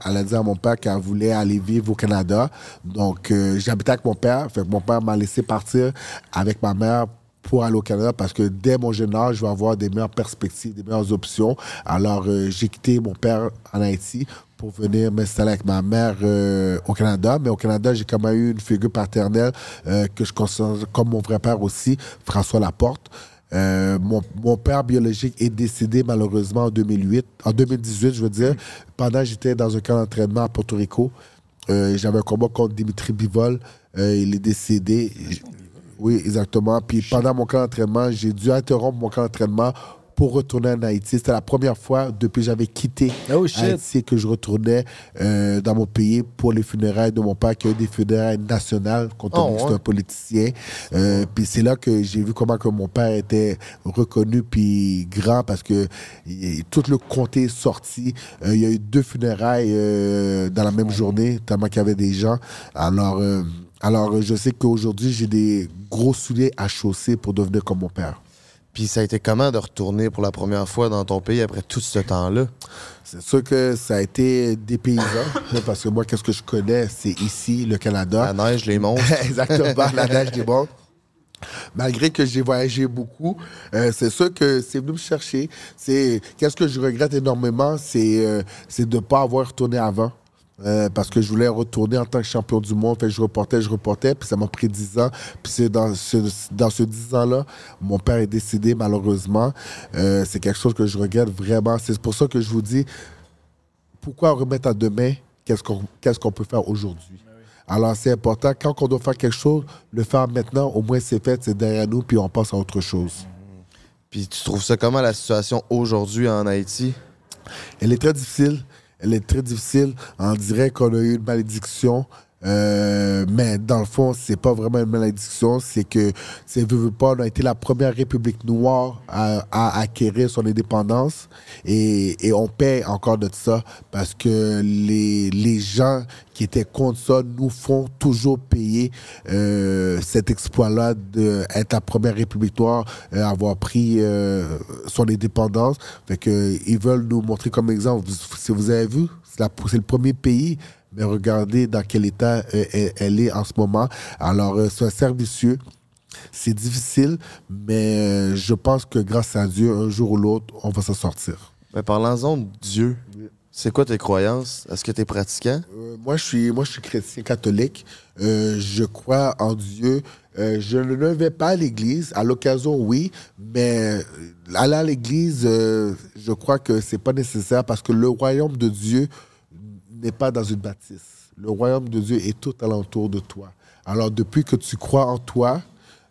elle a dit à mon père qu'elle voulait aller vivre au Canada. Donc, euh, j'habitais avec mon père. Fait que mon père m'a laissé partir avec ma mère pour aller au Canada parce que dès mon jeune âge, je vais avoir des meilleures perspectives, des meilleures options. Alors, j'ai quitté mon père en Haïti pour venir m'installer avec ma mère euh, au Canada. Mais au Canada, j'ai quand même eu une figure paternelle euh, que je considère comme mon vrai père aussi, François Laporte. Euh, mon, mon père biologique est décédé malheureusement en 2008, en 2018, je veux dire, pendant que j'étais dans un camp d'entraînement à Porto Rico. J'avais un combat contre Dimitri Bivol. Il est décédé. Oui, exactement. Puis pendant mon camp d'entraînement, j'ai dû interrompre mon camp d'entraînement pour retourner en Haïti. C'était la première fois depuis que j'avais quitté Oh. Haïti que je retournais euh, dans mon pays pour les funérailles de mon père qui a eu des funérailles nationales, compte Oh, tenu que c'est ouais. un politicien. Euh, puis c'est là que j'ai vu comment que mon père était reconnu puis grand parce que tout le comté est sorti. Euh, il y a eu deux funérailles dans la même journée, tellement qu'il y avait des gens. Alors, alors je sais qu'aujourd'hui, j'ai des gros souliers à chausser pour devenir comme mon père. Puis ça a été comment de retourner pour la première fois dans ton pays après tout ce temps-là? C'est sûr que ça a été dépaysant, parce que moi, qu'est-ce que je connais, c'est ici, le Canada. La neige, les monstres. Exactement, la neige des bons. Malgré que j'ai voyagé beaucoup, euh, c'est sûr que c'est venu me chercher. C'est qu'est-ce que je regrette énormément, c'est euh, c'est de ne pas avoir retourné avant. Euh, parce que je voulais retourner en tant que champion du monde. Fait que je reportais, je reportais, puis ça m'a pris 10 ans. Puis c'est dans ce, dans ce 10 ans-là, mon père est décédé malheureusement. Euh, c'est quelque chose que je regrette vraiment. C'est pour ça que je vous dis, pourquoi remettre à demain qu'est-ce qu'on qu'est-ce qu'on peut faire aujourd'hui? Alors, c'est important, quand on doit faire quelque chose, le faire maintenant, au moins c'est fait, c'est derrière nous, puis on passe à autre chose. Puis tu trouves ça comment la situation aujourd'hui en Haïti? Elle est très difficile. Elle est très difficile. On dirait qu'on a eu une malédiction. Euh, mais dans le fond, c'est pas vraiment une malédiction, c'est que, c'est veut, veut pas, on a été la première république noire à, à acquérir son indépendance et, et on paie encore de ça parce que les, les gens qui étaient contre ça nous font toujours payer euh, cet exploit-là d'être la première république noire, euh, avoir pris euh, son indépendance. Fait que, ils veulent nous montrer comme exemple. Si vous avez vu, c'est le premier pays mais regardez dans quel état euh, elle, elle est en ce moment. Alors, euh, c'est un cercle vicieux. C'est difficile, mais euh, je pense que grâce à Dieu, un jour ou l'autre, on va s'en sortir. Mais parlons-en de Dieu. C'est quoi tes croyances? Est-ce que tu es pratiquant? Euh, moi, je suis, moi, je suis chrétien catholique. Euh, je crois en Dieu. Euh, je ne vais pas à l'église. À l'occasion, oui, mais euh, aller à l'église, euh, je crois que c'est pas nécessaire parce que le royaume de Dieu n'est pas dans une bâtisse. Le royaume de Dieu est tout alentour de toi. Alors, depuis que tu crois en toi,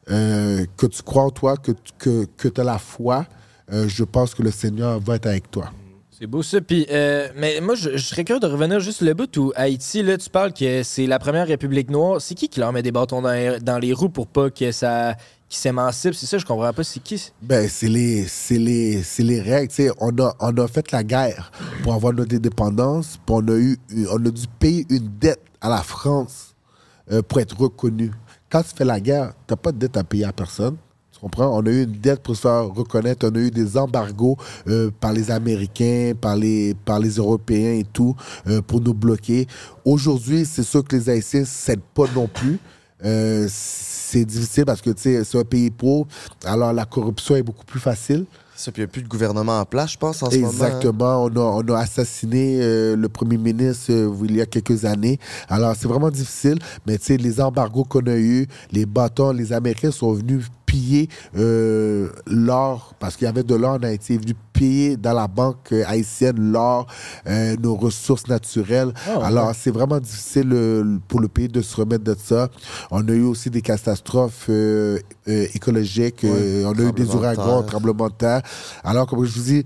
euh, que tu crois en toi, que, que, que tu as la foi, euh, je pense que le Seigneur va être avec toi. C'est beau ça. Puis, euh, mais moi, je, serais curieux de revenir juste le bout où Haïti, là, tu parles que c'est la première république noire. C'est qui qui leur met des bâtons dans dans les roues pour pas que ça qui s'émancipe? C'est ça, je comprends pas. C'est qui? Ben, c'est les, les, les règles. On a, on a fait la guerre pour avoir notre indépendance, puis on a, eu, on a dû payer une dette à la France euh, pour être reconnu. Quand tu fais la guerre, tu n'as pas de dette à payer à personne. Tu comprends? On a eu une dette pour se faire reconnaître. On a eu des embargos euh, par les Américains, par les, par les Européens et tout, euh, pour nous bloquer. Aujourd'hui, c'est sûr que les Haïtiens ne cèdent pas non plus. Euh, c'est difficile parce que c'est un pays pauvre, alors la corruption est beaucoup plus facile. Ça, puis il n'y a plus de gouvernement en place, je pense, en ce moment. hein? Exactement. On, a, on a assassiné euh, le premier ministre euh, il y a quelques années. Alors, c'est vraiment difficile. Mais tu sais, les embargos qu'on a eus, les bâtons, les Américains sont venus piller euh, l'or, parce qu'il y avait de l'or en Haïti, ils sont venus piller dans la banque euh, haïtienne l'or, euh, nos ressources naturelles. Ah, ouais. Alors, c'est vraiment difficile euh, pour le pays de se remettre de ça. On a eu aussi des catastrophes écologiques. on a eu des ouragans, tremblements de terre. Alors, comme je vous dis,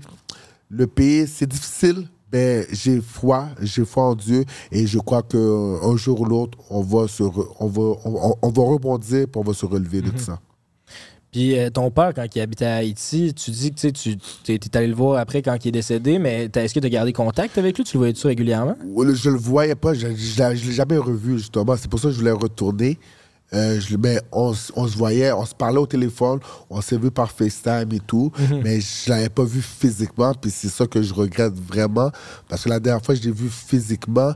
le pays, c'est difficile, mais j'ai foi, j'ai foi en Dieu et je crois qu'un jour ou l'autre, on va se re- on va, on, on va rebondir puis on va se relever de tout ça. Puis euh, ton père, quand il habitait à Haïti, tu dis que tu t'es allé le voir après quand il est décédé, mais est-ce que tu as gardé contact avec lui? Tu le voyais-tu régulièrement? Je le voyais pas, je ne l'ai jamais revu justement. C'est pour ça que je voulais retourner. Euh, je, mais on, se voyait, on se parlait au téléphone, on s'est vu par FaceTime et tout, mais je l'avais pas vu physiquement, puis c'est ça que je regrette vraiment, parce que la dernière fois que je l'ai vu physiquement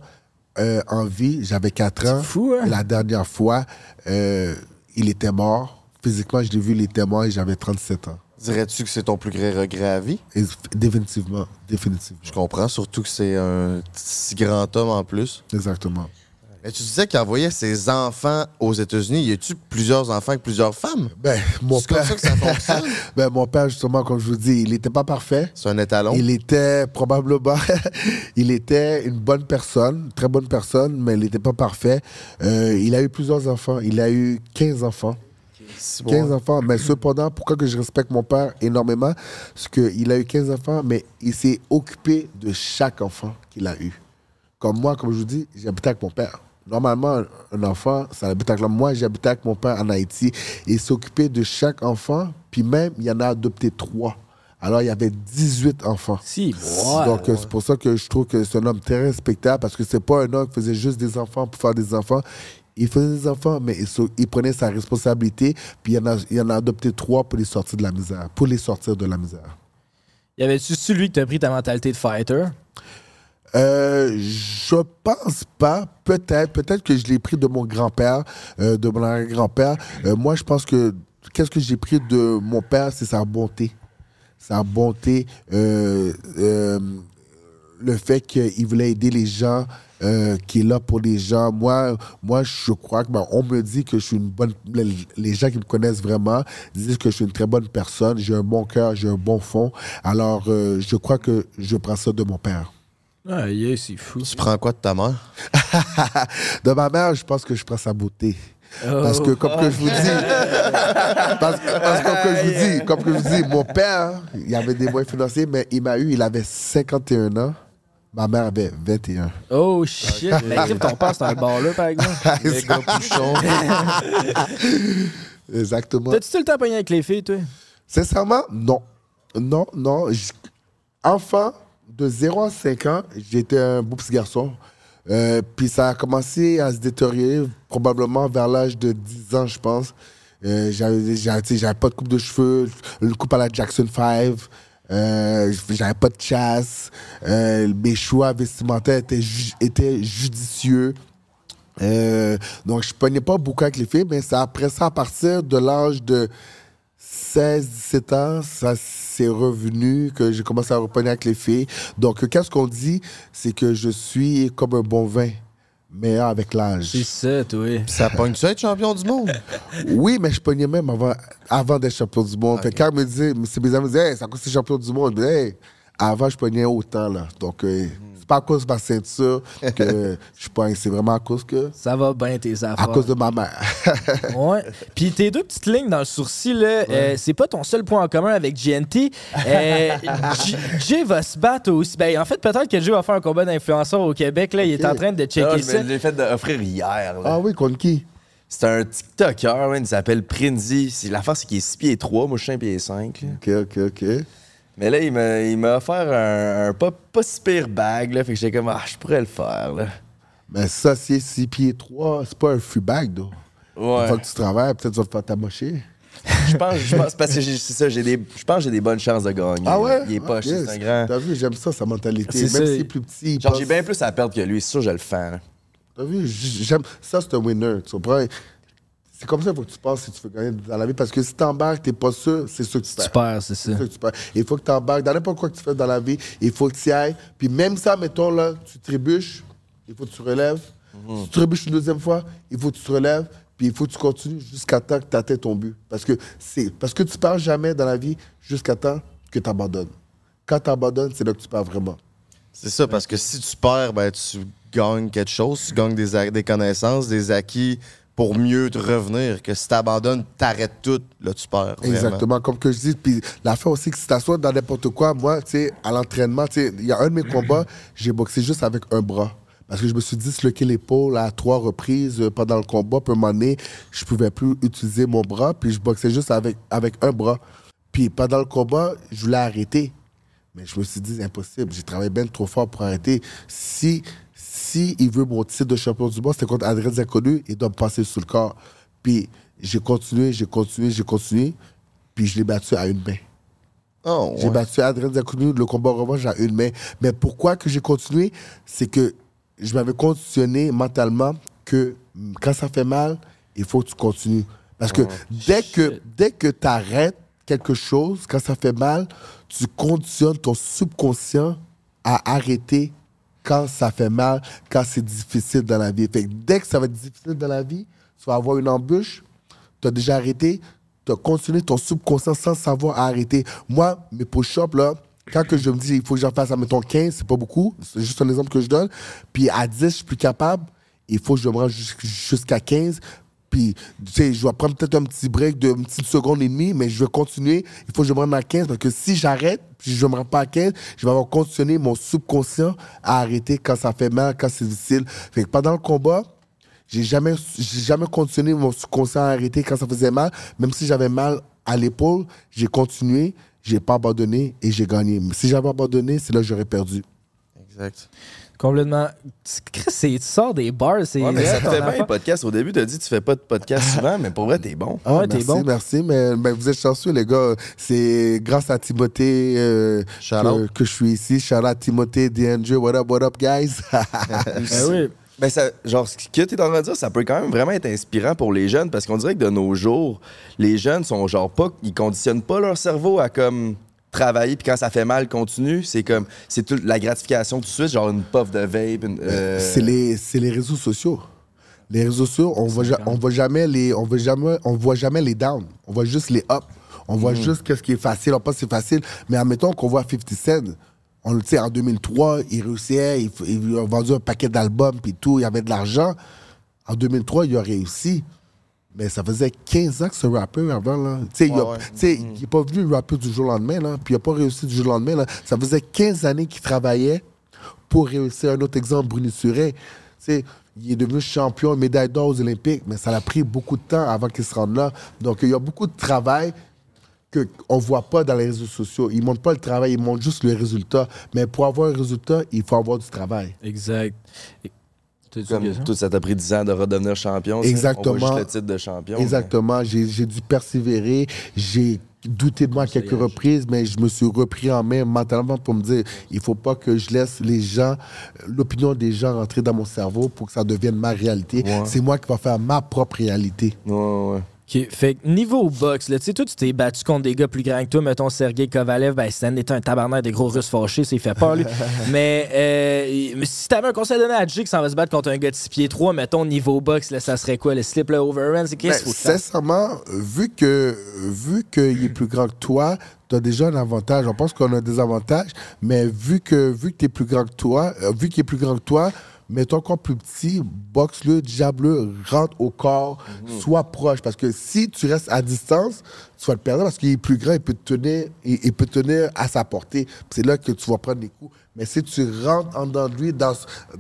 euh, en vie, j'avais 4 ans. fou, hein? Et la dernière fois, euh, il était mort. Physiquement, je l'ai vu, il était mort et j'avais 37 ans. Dirais-tu que c'est ton plus grand regret à vie? Et définitivement, définitivement. Je comprends, surtout que c'est un si grand homme en plus. Exactement. Mais tu disais qu'il envoyait ses enfants aux États-Unis. Y a-tu plusieurs enfants avec plusieurs femmes? Ben, mon comme père, ça que ça fonctionne? ben, mon père, justement, comme je vous dis, il n'était pas parfait. C'est un étalon. Il était probablement, il était une bonne personne, très bonne personne, mais il n'était pas parfait. Euh, il a eu plusieurs enfants. Il a eu 15 enfants. C'est 15 bon. enfants. Mais cependant, pourquoi que je respecte mon père énormément? C'est qu'il a eu 15 enfants, mais il s'est occupé de chaque enfant qu'il a eu. Comme moi, comme je vous dis, j'habitais avec mon père. Normalement, un- enfant, ça habite avec moi. J'habitais avec mon père en Haïti. Il s'occupait de chaque enfant, puis même, il y en a adopté trois. Alors, il y avait 18 enfants. Si. Donc, euh, c'est pour ça que je trouve que c'est un homme très respectable parce que c'est pas un homme qui faisait juste des enfants pour faire des enfants. Il faisait des enfants, mais il, prenait sa responsabilité, puis il en, a, il en a adopté trois pour les sortir de la misère. Pour les sortir de la misère. Y avait-tu celui que t'as pris ta mentalité de fighter? Euh, je pense pas. Peut-être. Peut-être que je l'ai pris de mon grand-père, euh, de mon grand-père. moi, je pense que qu'est-ce que j'ai pris de mon père, c'est sa bonté. Sa bonté, euh, euh, le fait qu'il voulait aider les gens, euh, qu'il est là pour les gens. Moi, moi je crois que ben, on me dit que je suis une bonne. Les, les gens qui me connaissent vraiment disent que je suis une très bonne personne. J'ai un bon cœur, j'ai un bon fond. Alors, euh, je crois que je prends ça de mon père. Ah, yeah, c'est fou. Tu prends quoi de ta mère? De ma mère, je pense que je prends sa beauté. Parce que, comme que je vous dis, parce, que- parce que comme que je vous dis, comme que je vous dis, mon père, il avait des moyens financiers, mais il m'a eu, il avait 51 ans. Ma mère avait 21. Oh shit. Mais Crime, ton père, c'est un bar là, par exemple. Bouchon. Exactement. T'as-tu tout le temps pogné avec les filles, toi? Sincèrement, non. Non, non. J- Enfant, de 0 à 5 ans, j'étais un beau petit garçon. Euh, puis ça a commencé à se détériorer probablement vers l'âge de 10 ans, je pense. Euh, j'avais, j'avais, pas de coupe de cheveux, une coupe à la Jackson 5. Euh, j'avais pas de chasse. Euh, mes choix vestimentaires étaient, étaient judicieux. Euh, donc, je pognais pas beaucoup avec les filles, mais après ça, à partir de l'âge de 16, 17 ans, ça c'est revenu, que j'ai commencé à reprendre avec les filles. Donc, qu'est-ce qu'on dit? C'est que je suis comme un bon vin, meilleur avec l'âge. C'est ça, toi. Ça pogne-tu être champion du monde? Oui, mais je pognais même avant, avant d'être champion du monde. Fait que quand me disait, c'est mes amis me disaient, hey, c'est à cause que c'est champion du monde? Je disais, hey, avant, je pognais autant, là. Donc, euh, c'est pas à cause de ma ceinture que je pogne, c'est vraiment à cause que. Ça va bien tes affaires. À cause de ma mère. Ouais. Puis tes deux petites lignes dans le sourcil, là, euh, c'est pas ton seul point en commun avec GNT. Euh, Jay va se battre aussi. Ben, en fait, peut-être que Jay va faire un combat d'influenceur au Québec. Là. Il est en train de Ah, checker je ça. me l'ai fait offrir hier. là. ah oui, contre qui? C'est un TikToker, man, il s'appelle Prinzy. C'est- L'affaire, c'est qu'il est 6 pieds 3, moi je suis 1 pied 5. là. Ok, ok, ok. Mais là, il m'a, il m'a offert un, un pas, pas si pire bag, là. Fait que j'étais comme, ah, je pourrais le faire, là. Mais ça, c'est 6 pieds 3, c'est pas un free bag, donc. Ouais. Une fois que tu travailles, peut-être tu vas te faire tamocher. Je pense, je pense parce que j'ai- c'est ça, j'ai des, je pense que j'ai des bonnes chances de gagner. Ah ouais? Il est pas Ah, yes. un grand. T'as vu, j'aime ça, sa mentalité. C'est Même s'il est plus petit, Genre, pense- j'ai bien plus à perdre que lui, c'est sûr, je le fais. là. T'as vu, j'aime. Ça, c'est un winner. Tu comprends? C'est comme ça qu'il faut que tu penses si tu veux gagner dans la vie. Parce que si t'embarques, t'es pas sûr, c'est sûr que tu perds. Super, c'est ça. C'est sûr que tu perds. Il faut que tu embarques dans n'importe quoi que tu fais dans la vie. Il faut que tu y ailles. Puis même ça, mettons, là, tu trébuches, il faut que tu relèves. Mhm. Si tu trébuches une deuxième fois, il faut que tu te relèves. Puis il faut que tu continues jusqu'à temps que tu atteins ton but. Parce que, c'est, parce que tu perds jamais dans la vie jusqu'à temps que tu abandonnes. Quand tu abandonnes, c'est là que tu perds vraiment. C'est ça, parce que si tu perds, ben, tu gagnes quelque chose, tu gagnes des, des connaissances, des acquis pour mieux te revenir. Que si tu abandonnes, t'arrêtes tout, là, tu perds. Exactement, comme que je dis. Puis l'affaire aussi, que si t'assois dans n'importe quoi, moi, tu sais, à l'entraînement, tu sais, il y a un de mes combats, j'ai boxé juste avec un bras. Parce que je me suis disloqué l'épaule à trois reprises euh, pendant le combat. Puis à un moment donné, je pouvais plus utiliser mon bras. Puis je boxais juste avec, avec un bras. Puis pendant le combat, je voulais arrêter. Mais je me suis dit, impossible. J'ai travaillé bien trop fort pour arrêter. Si, si il veut mon titre de champion du monde, c'était contre Adrien Zaconnu, il doit me passer sous le corps. Puis j'ai continué, j'ai continué, j'ai continué. Puis je l'ai battu à une main. Oh, J'ai battu Adrien Zacouni, le combat revanche à une main. Mais pourquoi que j'ai continué? C'est que je m'avais conditionné mentalement que quand ça fait mal, il faut que tu continues. Parce que dès que, dès que tu arrêtes quelque chose, quand ça fait mal, tu conditionnes ton subconscient à arrêter quand ça fait mal, quand c'est difficile dans la vie. Dès que ça va être difficile dans la vie, tu vas avoir une embûche, tu as déjà arrêté, tu as continué ton subconscient sans savoir arrêter. Moi, mes push-ups, quand que je me dis il faut que j'en fasse, mettons 15, c'est pas beaucoup, c'est juste un exemple que je donne. Puis à 10, je suis plus capable, il faut que je me rende jus- jusqu'à 15. Puis, tu sais, je vais prendre peut-être un petit break de une petite seconde et demie, mais je vais continuer. Il faut que je me rende à 15 parce que si j'arrête, puis je ne me rends pas à 15, je vais avoir conditionné mon subconscient à arrêter quand ça fait mal, quand c'est difficile. Fait que pendant le combat, j'ai jamais, jamais conditionné mon subconscient à arrêter quand ça faisait mal. Même si j'avais mal à l'épaule, j'ai continué, j'ai pas abandonné et j'ai gagné. Si j'avais abandonné, c'est là que j'aurais perdu. Exact. Complètement. Chris, tu sors des bars, c'est. Ouais, mais ça te fait bien, les podcasts. Au début, t'as dit que tu fais pas de podcast souvent, mais pour vrai, t'es bon. Ah ouais, t'es merci, bon. merci, mais, mais vous êtes chanceux, les gars. C'est grâce à Timothée euh, que je suis ici. Shout out Timothée, DNJ, what up, what up, guys? Ben oui. Ben ça, genre, ce que tu es en train de dire, ça peut quand même vraiment être inspirant pour les jeunes parce qu'on dirait que de nos jours, les jeunes sont genre pas, ils conditionnent pas leur cerveau à comme travailler puis quand ça fait mal, continue. C'est comme, c'est toute la gratification tout de suite, genre une puff de vape. une, euh, C'est les, c'est les réseaux sociaux. Les réseaux sociaux, on voit, ja- on voit jamais les, on voit jamais, on voit jamais les downs. On voit juste les up. On voit juste qu'est-ce qui est facile. On pense que c'est facile. Mais admettons qu'on voit 50 Cent. On, le sait, en 2003, il réussissait, il, il a vendu un paquet d'albums, puis tout, il avait de l'argent. En 2003, il a réussi. Mais ça faisait 15 ans que ce rappeur avant, là. Tu sais, il Ouais, ouais. n'est pas venu rapper du jour au lendemain, là. Puis il n'a pas réussi du jour au lendemain, là. Ça faisait 15 années qu'il travaillait pour réussir. Un autre exemple, Bruni Suret. Tu sais, il est devenu champion, médaille d'or aux Olympiques, mais ça a pris beaucoup de temps avant qu'il se rende là. Donc, il y a beaucoup de travail qu'on ne voit pas dans les réseaux sociaux. Ils ne montrent pas le travail, ils montrent juste le résultat. Mais pour avoir un résultat, il faut avoir du travail. Exact. Comme tout, ça? t'a pris 10 ans de redevenir champion. Exactement. On voit juste le titre de champion. Exactement. J'ai j'ai dû persévérer. J'ai douté de moi à quelques reprises, mais je me suis repris en main mentalement pour me dire il faut pas que je laisse les gens, l'opinion des gens rentrer dans mon cerveau pour que ça devienne ma réalité. C'est moi qui va faire ma propre réalité. ouais. OK. Fait que niveau boxe, là, tu sais, toi, tu t'es battu contre des gars plus grands que toi. Mettons, Sergei Kovalev, ben, c'est était un tabarnak des gros russes fâchés, c'est fait peur, lui. mais, euh, mais si t'avais un conseil à donner à Jake qui s'en va se battre contre un gars de 6 pieds 3, mettons, niveau boxe, là, ça serait quoi? Le slip, le overhand? C'est qu'est-ce Ben, qu'il faut faire? sincèrement, vu que vu qu'il est plus grand que toi, tu as déjà un avantage. On pense qu'on a des avantages, mais vu que vu que tu es plus grand que toi, euh, vu qu'il est plus grand que toi, mets-toi encore plus petit, boxe-le, diable-le, rentre au corps, sois proche. Parce que si tu restes à distance, tu vas le perdre parce qu'il est plus grand, il peut te tenir, il, il peut te tenir à sa portée. C'est là que tu vas prendre des coups. Mais si tu rentres en dedans de lui, dans,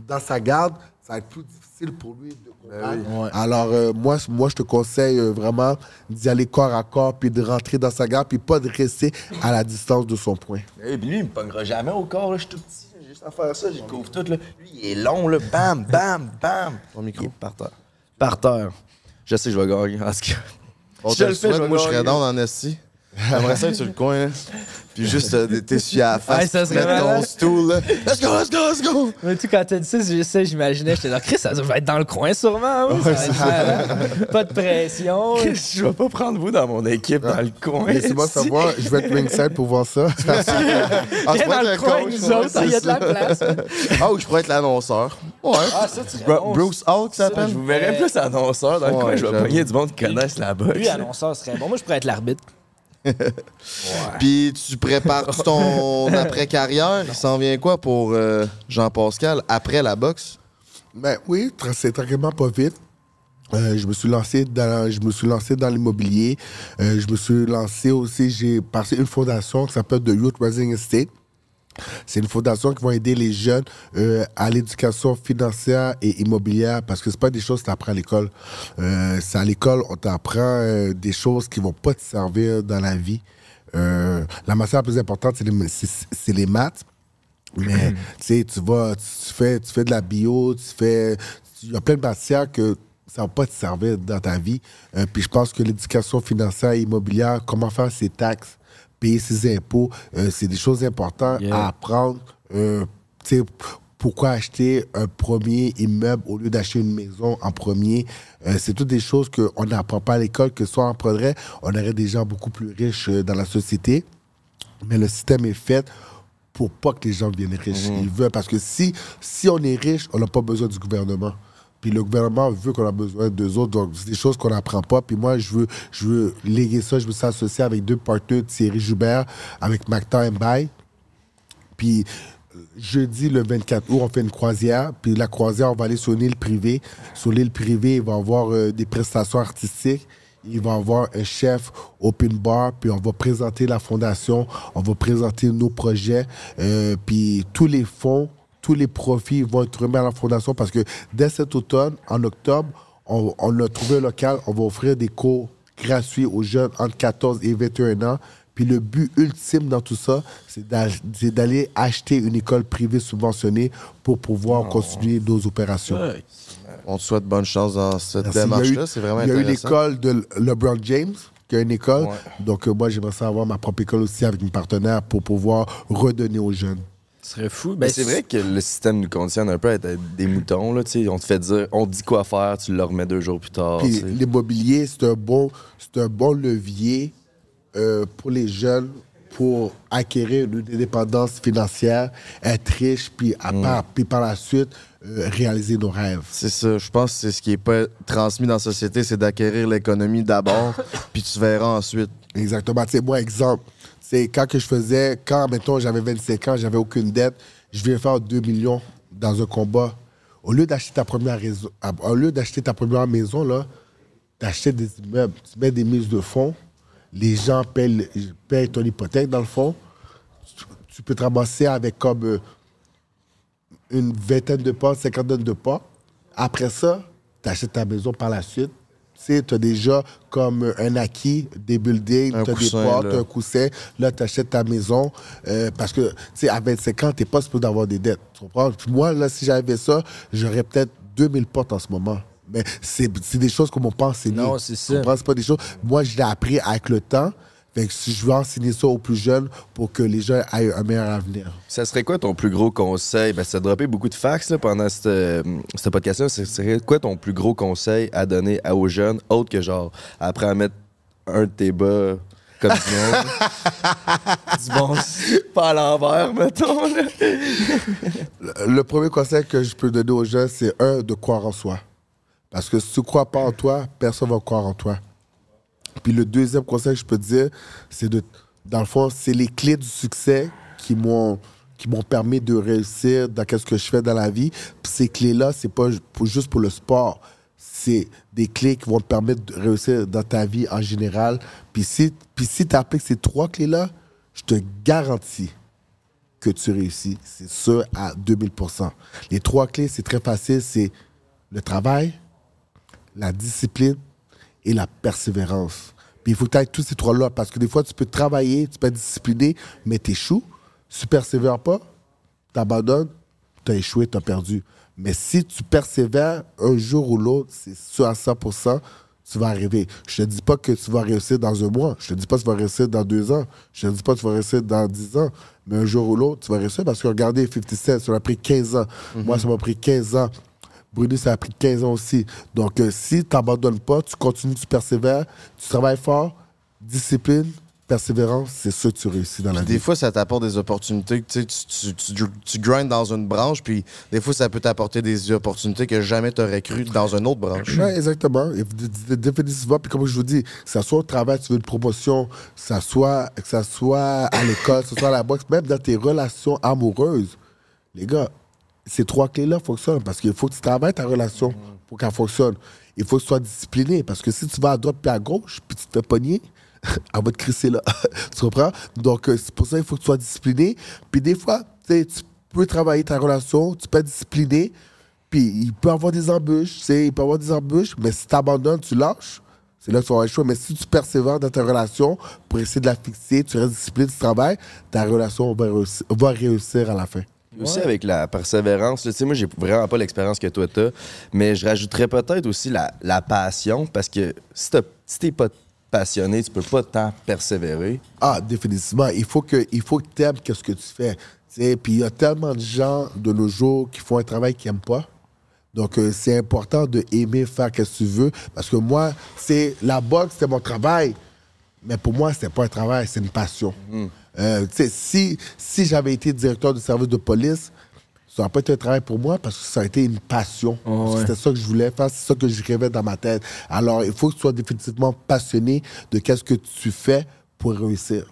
dans sa garde, ça va être plus difficile pour lui de combattre. Alors, euh, moi, je te conseille euh, vraiment d'y aller corps à corps, puis de rentrer dans sa garde, puis pas de rester à la distance de son point. Et puis lui, il me pognera jamais au corps, là. Je suis tout petit, juste à faire ça, je couvre tout, là. Lui, il est long, là. Bam, bam, bam. Ton micro. Il est par terre. Par terre. Je sais, je vais gagner. En tout cas. Je le fais, je moi, je serais gagner. down en esti. J'aimerais ça être sur le coin, là. Puis juste euh, t'essuyer à la face. Ouais, ça serait mettre ton stool, là. Let's go, let's go, let's go! Mais tu, quand t'as dit ça, je sais, j'imaginais, j'étais là, Chris, ça va être dans le coin sûrement. Oui, ça va être malade. Pas de pression. Je vais pas prendre vous dans mon équipe, dans le coin. Laissez-moi savoir, je vais être ringside pour voir ça. Ah, tu Viens pourrais dans être le coin, coach, nous ouais, autres, il y a de la c'est place. ça. Ah, ou je pourrais être l'annonceur. Ouais. Ah, ça, tu Bru- Bruce Hawk Ça, s'appelle? je vous verrais plus annonceur dans le Ouais, coin. Je vais j'avoue. pogner du monde qui connaissent la boxe. Lui, annonceur serait bon. Moi, je pourrais être l'arbitre. Puis tu prépares ton après-carrière? Il s'en vient quoi pour euh, Jean-Pascal après la boxe? Ben oui, c'est tranquillement pas vite. Euh, je me suis lancé dans je me suis lancé dans l'immobilier. Euh, je me suis lancé aussi, j'ai passé une fondation qui s'appelle The Youth Rising Estate. C'est une fondation qui va aider les jeunes euh, à l'éducation financière et immobilière parce que c'est pas des choses que tu apprends à l'école. Euh, c'est à l'école, on t'apprend euh, des choses qui vont pas te servir dans la vie. La matière la plus importante, c'est les, maths. Mais tu sais, tu vas, tu fais, tu fais de la bio, tu fais. Il y a plein de matières que ça va pas te servir dans ta vie. Puis je pense que l'éducation financière et immobilière, comment faire ses taxes, payer ses impôts, euh, c'est des choses importantes Yeah. à apprendre. Euh, tu sais, pourquoi acheter un premier immeuble au lieu d'acheter une maison en premier? Euh, c'est toutes des choses qu'on n'apprend pas à l'école, que soit on apprendrait, on aurait des gens beaucoup plus riches euh, dans la société. Mais le système est fait pour pas que les gens deviennent riches. Ils veulent, parce que si, si on est riche, on n'a pas besoin du gouvernement. Puis le gouvernement veut qu'on a besoin d'eux autres. Donc, c'est des choses qu'on n'apprend pas. Puis moi, je veux, je veux léguer ça. Je veux s'associer avec deux partenaires, Thierry Joubert, avec Macta Mbaye. Puis jeudi, le 24 août, on fait une croisière. Puis la croisière, on va aller sur une île privée. Sur l'île privée, il va y avoir euh, des prestations artistiques. Il va y avoir un chef open bar, puis on va présenter la fondation, on va présenter nos projets, euh, puis tous les fonds, tous les profits vont être remis à la fondation parce que dès cet automne, en octobre, on, on a trouvé un local, on va offrir des cours gratuits aux jeunes entre 14 et 21 ans. Puis le but ultime dans tout ça, c'est d'a- c'est d'aller acheter une école privée subventionnée pour pouvoir continuer nos opérations. On te souhaite bonne chance dans cette Merci. Il y a eu- démarche-là. C'est vraiment Il y a eu l'école de LeBron James, qui a une école. Donc, euh, moi, j'aimerais ça avoir ma propre école aussi avec une partenaire pour pouvoir redonner aux jeunes. Ce serait fou. Ben, c'est vrai que le système nous conditionne un peu à être des moutons. Là, tu sais. on te fait dire, on te dit quoi faire, tu le remets deux jours plus tard. L'immobilier, c'est un, bon, c'est un bon levier euh, pour les jeunes pour acquérir une indépendance financière, être riche, puis, à Mm. part- puis par la suite, euh, réaliser nos rêves. C'est ça. Je pense que c'est ce qui est pas transmis dans la société, c'est d'acquérir l'économie d'abord, puis tu verras ensuite. Exactement. Tu sais, moi, exemple, C'est quand que je faisais, quand, mettons, j'avais 25 ans, j'avais aucune dette, je viens faire 2 millions dans un combat. Au lieu d'acheter ta première première maison, là, t'achètes des immeubles, tu mets des mises de fonds, les gens payent, payent ton hypothèque dans le fond. Tu, peux te ramasser avec comme euh, une vingtaine de pas, cinquantaine de pas. Après ça, tu achètes ta maison par la suite. Tu sais, tu as déjà comme un acquis, des buildings, tu as des portes, là. un coussin. Là, tu achètes ta maison euh, parce que, tu sais, à 25 ans, tu n'es pas supposé d'avoir des dettes. Tu comprends? Moi, là, si j'avais ça, j'aurais peut-être 2000 portes en ce moment. Mais c'est des choses qu'on m'a pas enseignées. Non, c'est ça. Tu comprends? C'est pas des choses. Moi, je l'ai appris avec le temps. Fait que si je veux enseigner ça aux plus jeunes pour que les gens aient un meilleur avenir. Ça serait quoi ton plus gros conseil? Ben, ça a droppé beaucoup de fax là, pendant cette, euh, ce podcast-là. Ça serait quoi ton plus gros conseil à donner à- aux jeunes, autre que genre, après à mettre un de tes bas comme du monde? du bon, pas à l'envers, mettons. là. Le, le premier conseil que je peux donner aux gens, c'est un, de croire en soi. Parce que si tu ne crois pas en toi, personne ne va croire en toi. Puis le deuxième conseil que je peux te dire, c'est de, dans le fond, c'est les clés du succès qui m'ont qui m'ont permis de réussir dans ce que je fais dans la vie. Puis ces clés-là, c'est pas juste pour le sport. C'est des clés qui vont te permettre de réussir dans ta vie en général. Puis si, puis si tu appliques ces trois clés-là, je te garantis que tu réussis. C'est sûr à 2000% Les trois clés, c'est très facile. C'est le travail, la discipline et la persévérance. Puis il faut que tu tous ces trois-là parce que des fois, tu peux travailler, tu peux être discipliné, mais tu échoues. Si tu persévères pas, tu abandonnes, tu as échoué, tu as perdu. Mais si tu persévères un jour ou l'autre, c'est sûr à 100%, tu vas arriver. Je te dis pas que tu vas réussir dans un mois. Je te dis pas que tu vas réussir dans deux ans. Je te dis pas que tu vas réussir dans dix ans. Mais un jour ou l'autre, tu vas réussir parce que regardez, 50 Cent, ça m'a pris 15 ans. Moi, ça m'a pris 15 ans. Bruni, ça a pris 15 ans aussi. Donc, euh, si tu n'abandonnes pas, tu continues, tu persévères, tu travailles fort, discipline, persévérance, c'est ça que tu réussis dans la Des vie. fois, ça t'apporte des opportunités. Tu, tu, tu, tu, tu grindes dans une branche, puis des fois, ça peut t'apporter des opportunités que jamais t'aurais cru dans une autre branche. Oui, exactement. Définitivement. Puis comme je vous dis, que ça soit au travail, tu veux une promotion, que ça soit, que ça soit à l'école, que ce soit à la boxe, même dans tes relations amoureuses, les gars, ces trois clés-là fonctionnent parce qu'il faut que tu travailles ta relation pour qu'elle fonctionne. Il faut que tu sois discipliné parce que si tu vas à droite puis à gauche, puis tu te fais pogner, elle va te crisser là. tu comprends? Donc, euh, c'est pour ça qu'il faut que tu sois discipliné. Puis des fois, tu peux travailler ta relation, tu peux être discipliné, puis il peut avoir des embûches, il peut avoir des embûches, mais si tu abandonnes, tu lâches, c'est là que tu vas avoir choix. Mais si tu persévères dans ta relation pour essayer de la fixer, tu restes discipliné, tu travailles, ta relation va réussir à la fin. Aussi avec la persévérance, tu sais, moi j'ai vraiment pas l'expérience que toi t'as, mais je rajouterais peut-être aussi la, la passion, parce que si t'as- si t'es pas passionné, tu peux pas tant persévérer. Ah, définitivement. Il faut que, il faut que tu aimes ce que tu fais. Puis il y a tellement de gens de nos jours qui font un travail qu'ils n'aiment pas. Donc, euh, c'est important de aimer faire ce que tu veux. Parce que moi, c'est la boxe, c'est mon travail. Mais pour moi, c'est pas un travail, c'est une passion. Euh, si si j'avais été directeur du service de police, ça n'aurait pas été un travail pour moi parce que ça a été une passion. Que C'était ça que je voulais faire, c'est ça que je rêvais dans ma tête. Alors, il faut que tu sois définitivement passionné de qu'est-ce que tu fais pour réussir.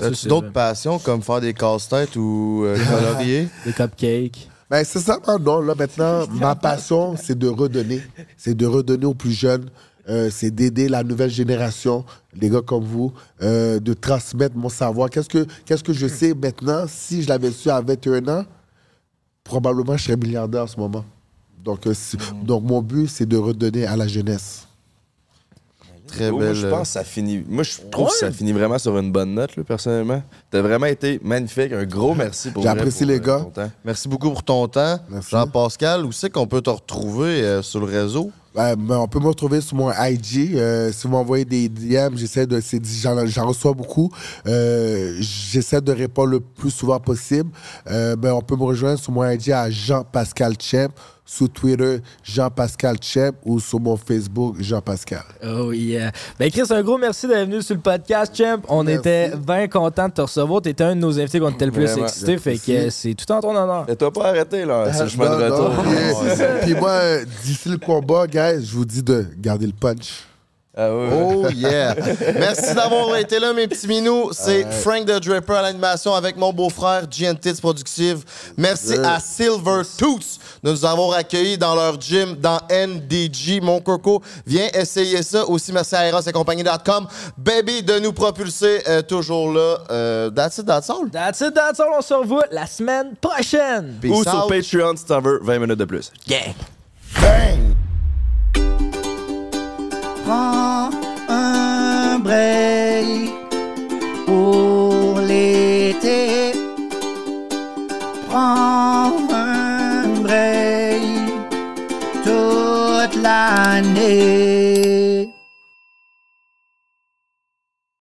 As-tu d'autres passions comme faire des casse-têtes ou euh, colorier? Des cupcakes. Ben, c'est ça, non. Là, maintenant, ma passion, c'est de redonner. C'est de redonner aux plus jeunes. Euh, c'est d'aider la nouvelle génération, les gars comme vous, euh, de transmettre mon savoir. Qu'est-ce que, qu'est-ce que je sais maintenant? Si je l'avais su à 21 ans, probablement je serais milliardaire en ce moment. Donc, euh, si- donc mon but, c'est de redonner à la jeunesse. Très Moi, belle. je euh, pense que ça finit. Moi, je trouve que ça finit vraiment sur une bonne note, là, personnellement. T'as vraiment été magnifique. Un gros merci pour J'ai vrai, apprécié pour, les gars. ton temps. Merci beaucoup pour ton temps. Jean-Pascal, où c'est qu'on peut te retrouver euh, sur le réseau? Ben, on peut me retrouver sur mon IG. euh, si vous m'envoyez des DM, j'essaie de. J'en reçois beaucoup. Euh, j'essaie de répondre le plus souvent possible. Euh, ben, on peut me rejoindre sur mon IG à Jean-Pascal Champ, sur Twitter Jean-Pascal Champ ou sur mon Facebook Jean-Pascal. Oh yeah. Ben Chris, un gros merci d'être venu sur le podcast, Champ. On Merci. était bien content de te recevoir. T'étais un de nos invités qu'on était le plus Vraiment. excités. Fait que c'est tout en ton honneur. Mais t'as pas arrêté, là, sur le chemin de retour. puis- Puis moi, euh, d'ici le combat, guys, je vous dis de garder le punch. Ah ouais. Oh yeah! Merci d'avoir été là, mes petits minous. C'est Frank the Draper à l'animation avec mon beau-frère, GNTits Productive. Merci à Silver Tooth de nous avoir accueillis dans leur gym dans NDG. Mon coco, viens essayer ça. Aussi, merci à Eros et compagnie.com. Baby, de nous propulser euh, toujours là. Euh, that's it, that's all. That's it, that's all. On se revoit la semaine prochaine. Peace Ou sur. Patreon si t'en veux 20 minutes de plus. Gang. Prends un break pour l'été. Prends un break toute l'année.